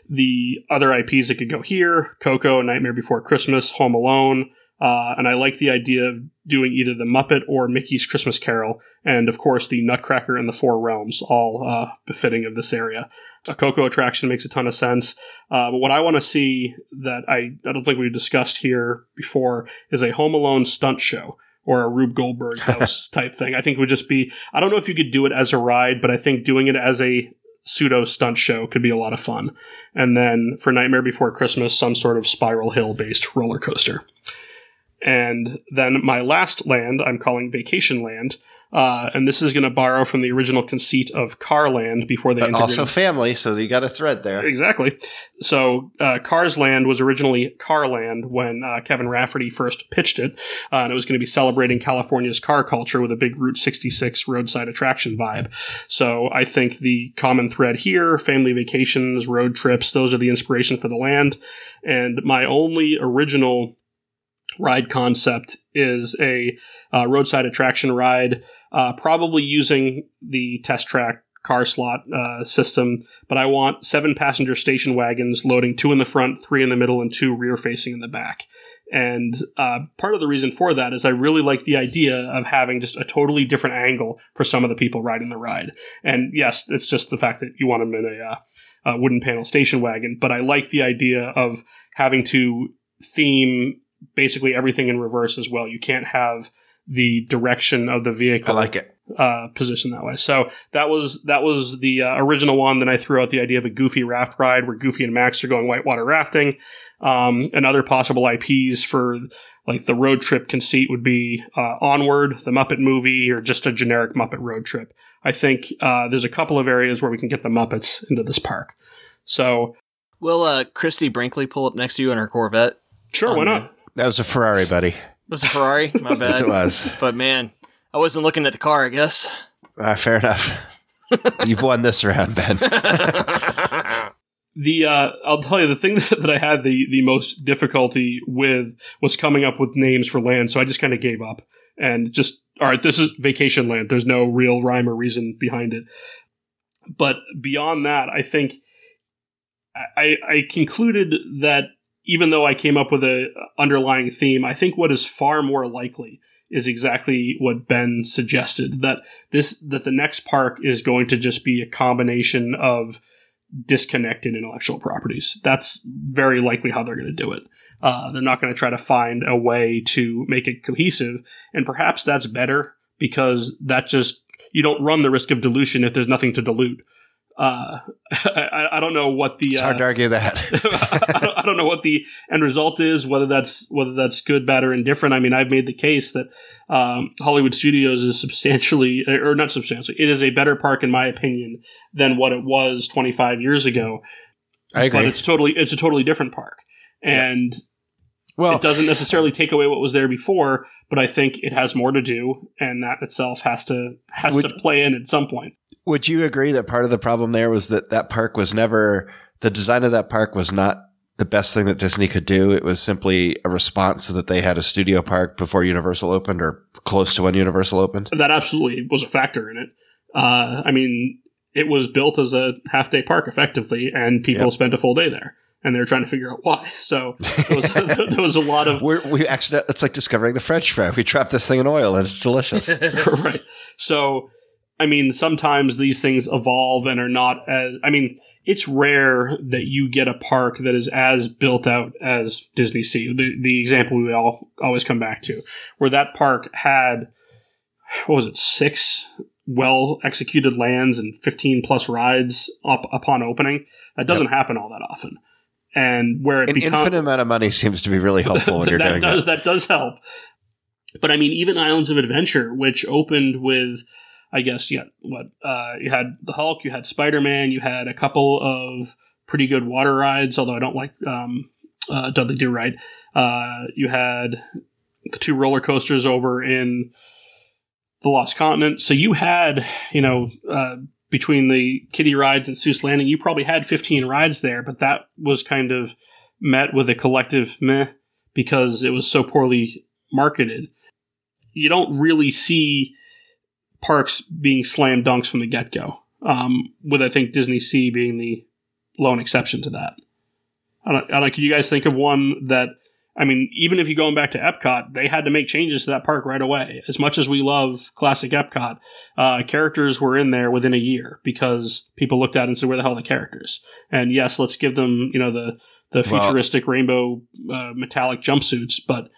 the other IPs that could go here Coco, Nightmare Before Christmas, Home Alone. Uh, and I like the idea of doing either the Muppet or Mickey's Christmas Carol, and of course the Nutcracker and the Four Realms, all uh, befitting of this area. A Coco attraction makes a ton of sense. Uh, but what I want to see that I, I don't think we've discussed here before is a Home Alone stunt show or a Rube Goldberg house type thing. I think it would just be, I don't know if you could do it as a ride, but I think doing it as a pseudo stunt show could be a lot of fun. And then for Nightmare Before Christmas, some sort of spiral hill based roller coaster. And then my last land, I'm calling Vacation Land. Uh, and this is going to borrow from the original conceit of Car Land before they But integrated also family, so you got a thread there. Exactly. So, uh, Cars Land was originally Car Land when uh, Kevin Rafferty first pitched it, uh, and it was going to be celebrating California's car culture with a big Route 66 roadside attraction vibe. So, I think the common thread here family vacations, road trips, those are the inspiration for the land. And my only original ride concept is a uh, roadside attraction ride, uh, probably using the test track car slot uh, system, but I want seven passenger station wagons loading two in the front, three in the middle, and two rear facing in the back. And uh, part of the reason for that is I really like the idea of having just a totally different angle for some of the people riding the ride. And yes, it's just the fact that you want them in a, uh, a wooden panel station wagon, but I like the idea of having to theme basically everything in reverse as well. You can't have the direction of the vehicle I like it. uh, position that way. So that was that was the uh, original one. Then I threw out the idea of a Goofy raft ride where Goofy and Max are going whitewater rafting. Um, and other possible IPs for like the road trip conceit would be uh, Onward, the Muppet movie, or just a generic Muppet road trip. I think uh, there's a couple of areas where we can get the Muppets into this park. So Will uh, Christy Brinkley pull up next to you in her Corvette? sure, why On not? That was a Ferrari, buddy. It Was a Ferrari? My bad. Yes, it was. But man, I wasn't looking at the car, I guess. Uh, fair enough. You've won this round, Ben. the uh, I'll tell you the thing that, that I had the the most difficulty with was coming up with names for land. So I just kind of gave up and just all right. This is vacation land. There's no real rhyme or reason behind it. But beyond that, I think I, I concluded that even though I came up with a underlying theme, I think what is far more likely is exactly what Ben suggested that this that the next park is going to just be a combination of disconnected intellectual properties. That's very likely how they're going to do it. Uh, they're not going to try to find a way to make it cohesive, and perhaps that's better because that just you don't run the risk of dilution if there's nothing to dilute. Uh, I, I, don't know what the it's hard to argue that. I, don't, I, don't, know what the end result is, whether that's whether that's good, bad, or indifferent. I mean, I've made the case that um, Hollywood Studios is substantially, or not substantially, it is a better park in my opinion than what it was 25 years ago. I agree. But it's totally it's a totally different park, and well, it doesn't necessarily take away what was there before, but I think it has more to do, and that itself has to has would, to play in at some point. Would you agree that part of the problem there was that that park was never the design of that park was not the best thing that Disney could do. It was simply a response so that they had a studio park before Universal opened or close to when Universal opened. That absolutely was a factor in it. Uh, I mean, it was built as a half day park effectively, and people yep. spent a full day there and they're trying to figure out why. So there was, there was a lot of We're, we accident. It's like discovering the French fry. We trap this thing in oil and it's delicious. right. So I mean, sometimes these things evolve and are not as. I mean, it's rare that you get a park that is as built out as Disney Sea. The the example we all always come back to, where that park had what was it six well executed lands and 15 plus rides up upon opening that doesn't yep. happen all that often and where it an become, infinite amount of money seems to be really helpful when you're that doing does, that. That does help. But I mean, even Islands of Adventure, which opened with, I guess, yeah, what uh, you had the Hulk, you had Spider Man, you had a couple of pretty good water rides, although I don't like um, uh, Dudley Do Right. Uh, you had the two roller coasters over in the Lost Continent, so you had, you know uh, between the kiddie rides and Seuss Landing, you probably had 15 rides there, but that was kind of met with a collective meh because it was so poorly marketed. You don't really see parks being slam dunks from the get go, um, with I think Disney Sea being the lone exception to that. I don't, I don't, can you guys think of one that I mean, even if you're going back to Epcot, they had to make changes to that park right away. As much as we love classic Epcot, uh, characters were in there within a year because people looked at it and said, "Where the hell are the characters?" And yes, let's give them, you know, the the futuristic well, rainbow uh, metallic jumpsuits, but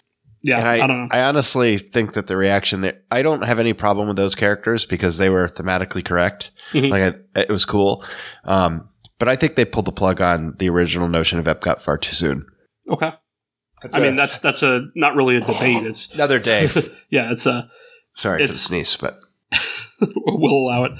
yeah, I, I, don't know. I honestly think that the reaction there, I don't have any problem with those characters because they were thematically correct. Mm-hmm. Like I, it was cool. Um, but I think they pulled the plug on the original notion of Epcot far too soon. Okay. That's I a, mean, that's that's a not really a debate. It's another day. yeah, it's a. Sorry it's, for the sneeze, but we'll allow it.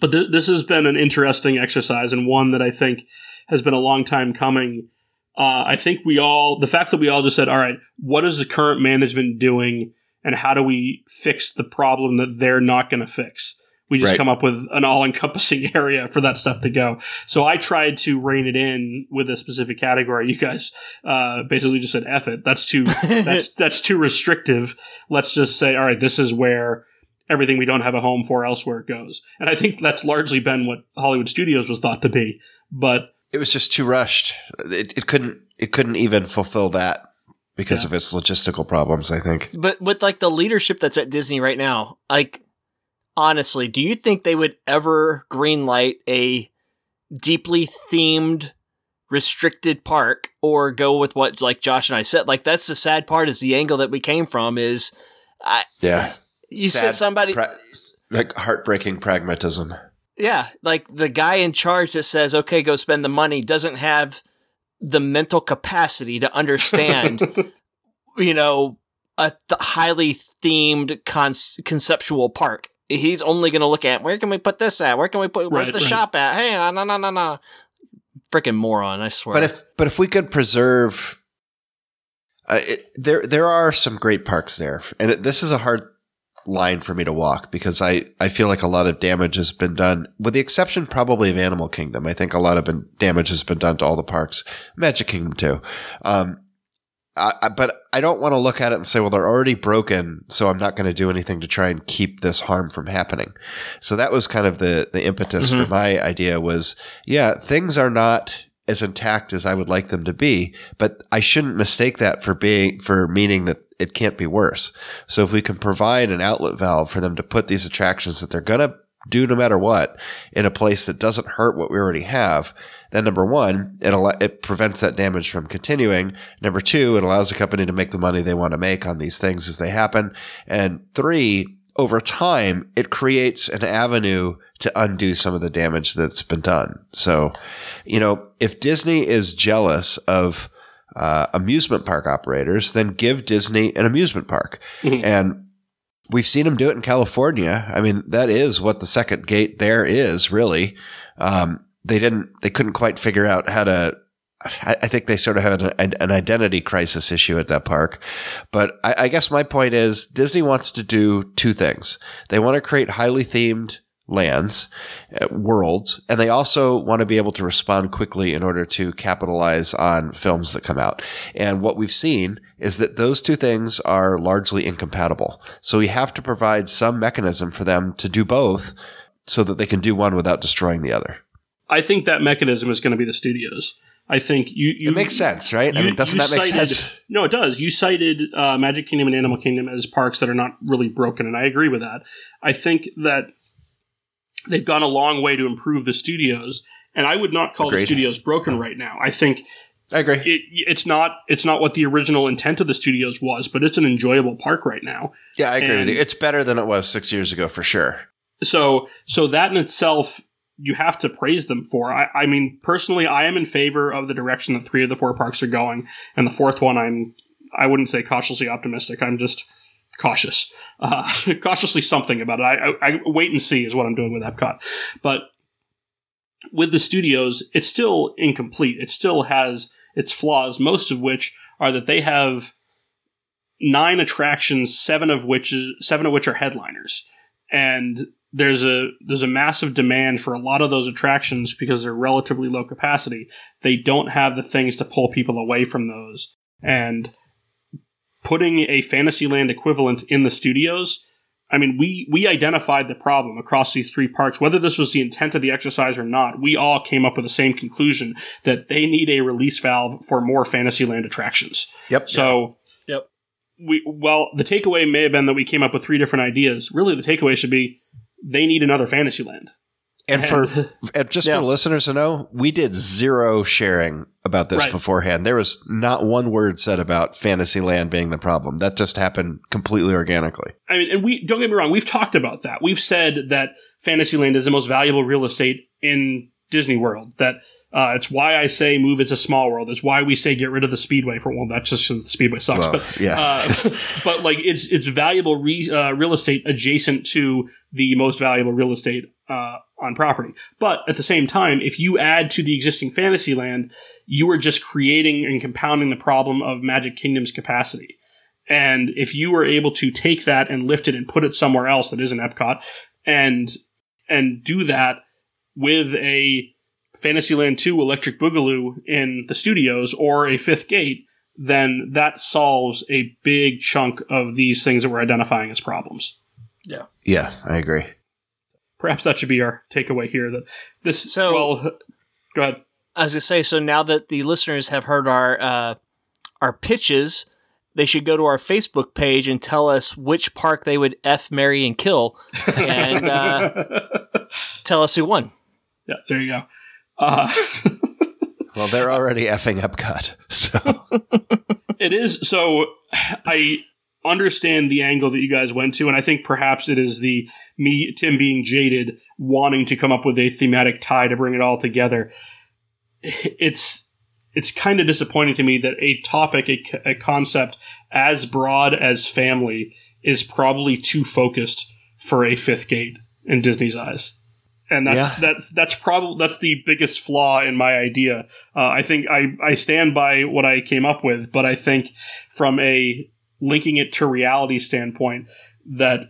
But th- this has been an interesting exercise and one that I think has been a long time coming. Uh, I think we all, the fact that we all just said, all right, what is the current management doing and how do we fix the problem that they're not going to fix? We just right. come up with an all-encompassing area for that stuff to go. So I tried to rein it in with a specific category. You guys uh, basically just said "F it." That's too that's that's too restrictive. Let's just say, all right, this is where everything we don't have a home for elsewhere goes. And I think that's largely been what Hollywood Studios was thought to be. But it was just too rushed. It, it couldn't it couldn't even fulfill that because yeah. of its logistical problems. I think. But with like the leadership that's at Disney right now, like honestly, do you think they would ever greenlight a deeply themed restricted park or go with what like Josh and I said? Like that's the sad part is the angle that we came from is I Yeah. You sad, said somebody pra- like heartbreaking pragmatism. Yeah, like the guy in charge that says, "Okay, go spend the money," doesn't have the mental capacity to understand, you know, a th- highly themed con- conceptual park he's only going to look at where can we put this at? Where can we put where's right, the right. shop at? Hey, no, no, no, no, freaking moron! I swear. But if but if we could preserve, uh, it, there there are some great parks there, and it, this is a hard line for me to walk because I, I feel like a lot of damage has been done, with the exception probably of Animal Kingdom. I think a lot of been, damage has been done to all the parks, Magic Kingdom too. Um, I, I, but I don't want to look at it and say, well, they're already broken, so I'm not going to do anything to try and keep this harm from happening. So that was kind of the the impetus Mhm. for my idea was, yeah, things are not as intact as I would like them to be, but I shouldn't mistake that for being for meaning that it can't be worse. So if we can provide an outlet valve for them to put these attractions that they're going to do no matter what in a place that doesn't hurt what we already have, then number one, it al- it prevents that damage from continuing. Number two, it allows the company to make the money they want to make on these things as they happen. And three, over time, it creates an avenue to undo some of the damage that's been done. So, you know, if Disney is jealous of uh, amusement park operators, then give Disney an amusement park. Mhm. And we've seen them do it in California. I mean, that is what the second gate there is really. Um, they didn't, they couldn't quite figure out how to, I, think they sort of had an, an identity crisis issue at that park. But I, I guess my point is Disney wants to do two things. They want to create highly themed lands, uh, worlds, and they also want to be able to respond quickly in order to capitalize on films that come out. And what we've seen is that those two things are largely incompatible. So we have to provide some mechanism for them to do both so that they can do one without destroying the other. I think that mechanism is going to be the studios. I think you. you it makes sense, right? I mean, doesn't that make cited- sense? No, it does. You cited uh, Magic Kingdom and Animal Kingdom as parks that are not really broken, and I agree with that. I think that they've gone a long way to improve the studios, and I would not call the studios broken right now. I think I agree. it, it's not it's not what the original intent of the studios was, but it's an enjoyable park right now. Yeah, I agree with you. It's better than it was six years ago for sure. So so that in itself you have to praise them for. I, I mean, personally, I am in favor of the direction that three of the four parks are going, and the fourth one, I'm I wouldn't say cautiously optimistic. I'm just cautious, uh, cautiously something about it. I, I, I wait and see is what I'm doing with Epcot, but with the studios, it's still incomplete. It still has its flaws, most of which are that they have nine attractions, seven of which is, seven of which are headliners, and there's a there's a massive demand for a lot of those attractions because they're relatively low capacity. They don't have the things to pull people away from those, and putting a Fantasyland equivalent in the studios. I mean, we we identified the problem across these three parks. Whether this was the intent of the exercise or not, we all came up with the same conclusion that they need a release valve for more Fantasyland attractions. Yep. So, Yep. We well, the takeaway may have been that we came up with three different ideas. Really, the takeaway should be they need another Fantasyland. And for and just Yeah. for listeners to know, we did zero sharing about this Right. beforehand. There was not one word said about Fantasyland being the problem. That just happened completely organically. I mean, and we don't get me wrong. We've talked about that. We've said that Fantasyland is the most valuable real estate in Disney World. That uh, it's why I say move. It's a small world. It's why we say get rid of the Speedway for well, that's just the Speedway sucks. Well, but yeah. uh, but like it's it's valuable re, uh, real estate adjacent to the most valuable real estate uh, on property. But at the same time, if you add to the existing Fantasyland, you are just creating and compounding the problem of Magic Kingdom's capacity. And if you were able to take that and lift it and put it somewhere else that isn't Epcot, and and do that with a Fantasyland 2 Electric Boogaloo in the studios or a fifth gate, then that solves a big chunk of these things that we're identifying as problems. yeah, Yeah, I agree. Perhaps that should be our takeaway here. That this So- well, go ahead. As I say, so now that the listeners have heard our uh, our pitches, they should go to our Facebook page and tell us which park they would f, marry, and kill, and uh, tell us who won. yeah, there you go. Uh, Well, they're already effing Epcot. So It is so. I understand the angle that you guys went to, and I think perhaps it is the me Tim being jaded, wanting to come up with a thematic tie to bring it all together. It's it's kind of disappointing to me that a topic, a, a concept as broad as family, is probably too focused for a fifth gate in Disney's eyes. And that's Yeah. that's that's probably that's the biggest flaw in my idea. Uh, I think I, I stand by what I came up with, but I think from a linking it to reality standpoint, that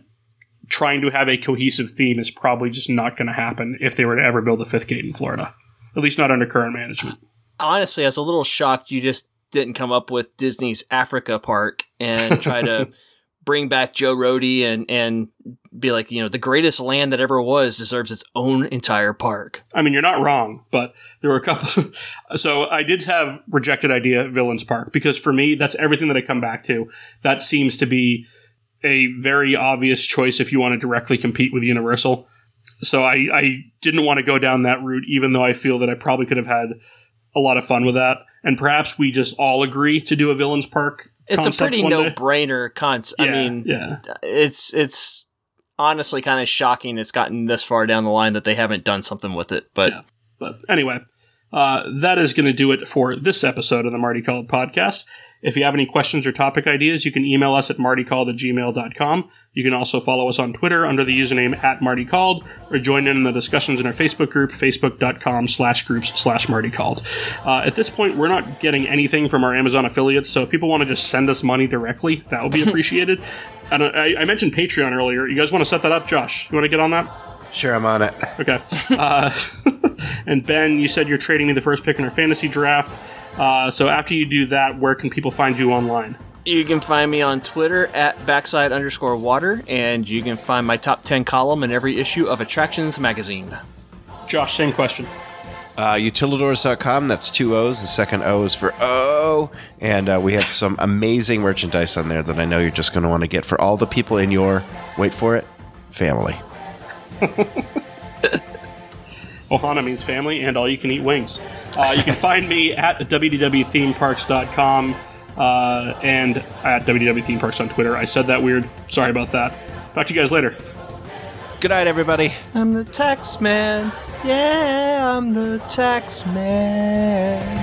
trying to have a cohesive theme is probably just not going to happen if they were to ever build a fifth gate in Florida. At least not under current management. Honestly, I was a little shocked you just didn't come up with Disney's Africa Park and try to bring back Joe Rohde and and be like, you know, the greatest land that ever was deserves its own entire park. I mean, you're not wrong, but there were a couple. so I did have rejected idea Villains Park because for me, that's everything that I come back to. That seems to be a very obvious choice if you want to directly compete with Universal. So I, I didn't want to go down that route, even though I feel that I probably could have had a lot of fun with that. And perhaps we just all agree to do a Villains Park. It's a pretty no-brainer concept. I mean, yeah. it's it's honestly kind of shocking it's gotten this far down the line that they haven't done something with it. But Yeah. But anyway, uh, that is going to do it for this episode of the Marty Called podcast. If you have any questions or topic ideas, you can email us at martycalled at gmail.com. You can also follow us on Twitter under the username at martycalled or join in, in the discussions in our Facebook group, facebook.com slash groups slash martycalled. Uh, at this point, we're not getting anything from our Amazon affiliates, so if people want to just send us money directly, that would be appreciated. and I, I mentioned Patreon earlier. You guys want to set that up? Josh, you want to get on that? Sure, I'm on it. Okay. Uh, and Ben, you said you're trading me the first pick in our fantasy draft. Uh, so after you do that, where can people find you online? you can find me on Twitter at backside underscore water, and you can find my top 10 column in every issue of Attractions magazine. Josh, same question. Uh, utilidors.com. That's two O's. The second O is for O. And uh, we have some amazing merchandise on there that I know you're just going to want to get for all the people in your, wait for it, family. Ohana means family and all you can eat wings. Uh, you can find me at www.themeparks.com uh, and at www.themeparks on Twitter. I said that weird. Sorry about that. Talk to you guys later. Good night, everybody. I'm the tax man. Yeah, I'm the tax man.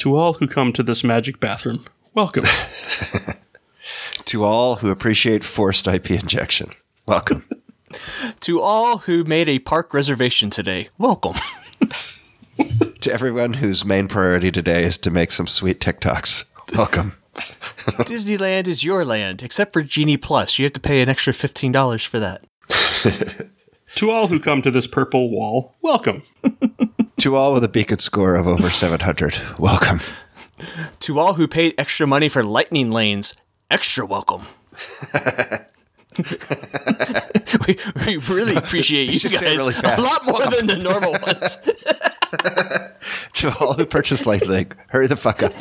To all who come to this magic bathroom, welcome. To all who appreciate forced IP injection, welcome. To all who made a park reservation today, welcome. to everyone whose main priority today is to make some sweet TikToks, welcome. Disneyland is your land, except for Genie Plus. You have to pay an extra $15 for that. to all who come to this purple wall, welcome. To all with a beacon score of over 700, welcome. To all who paid extra money for lightning lanes, extra welcome. we, we really appreciate you, should say it guys really a lot more than the normal ones. To all who purchased Lightning, hurry the fuck up.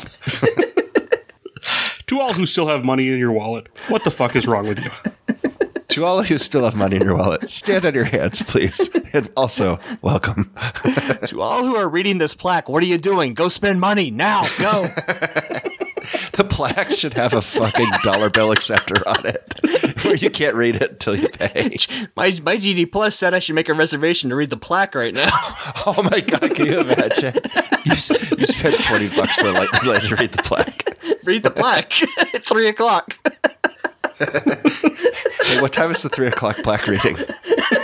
To all who still have money in your wallet, what the fuck is wrong with you? To all of who still have money in your wallet, stand on your hands, please. And also, welcome. to all who are reading this plaque, what are you doing? Go spend money now. Go. The plaque should have a fucking dollar bill acceptor on it where you can't read it until you pay. my my GD Plus said I should make a reservation to read the plaque right now. Oh my God, can you imagine? You, you spent 20 bucks for Lightning to read the plaque. read the plaque at three o'clock what time is the three o'clock black reading?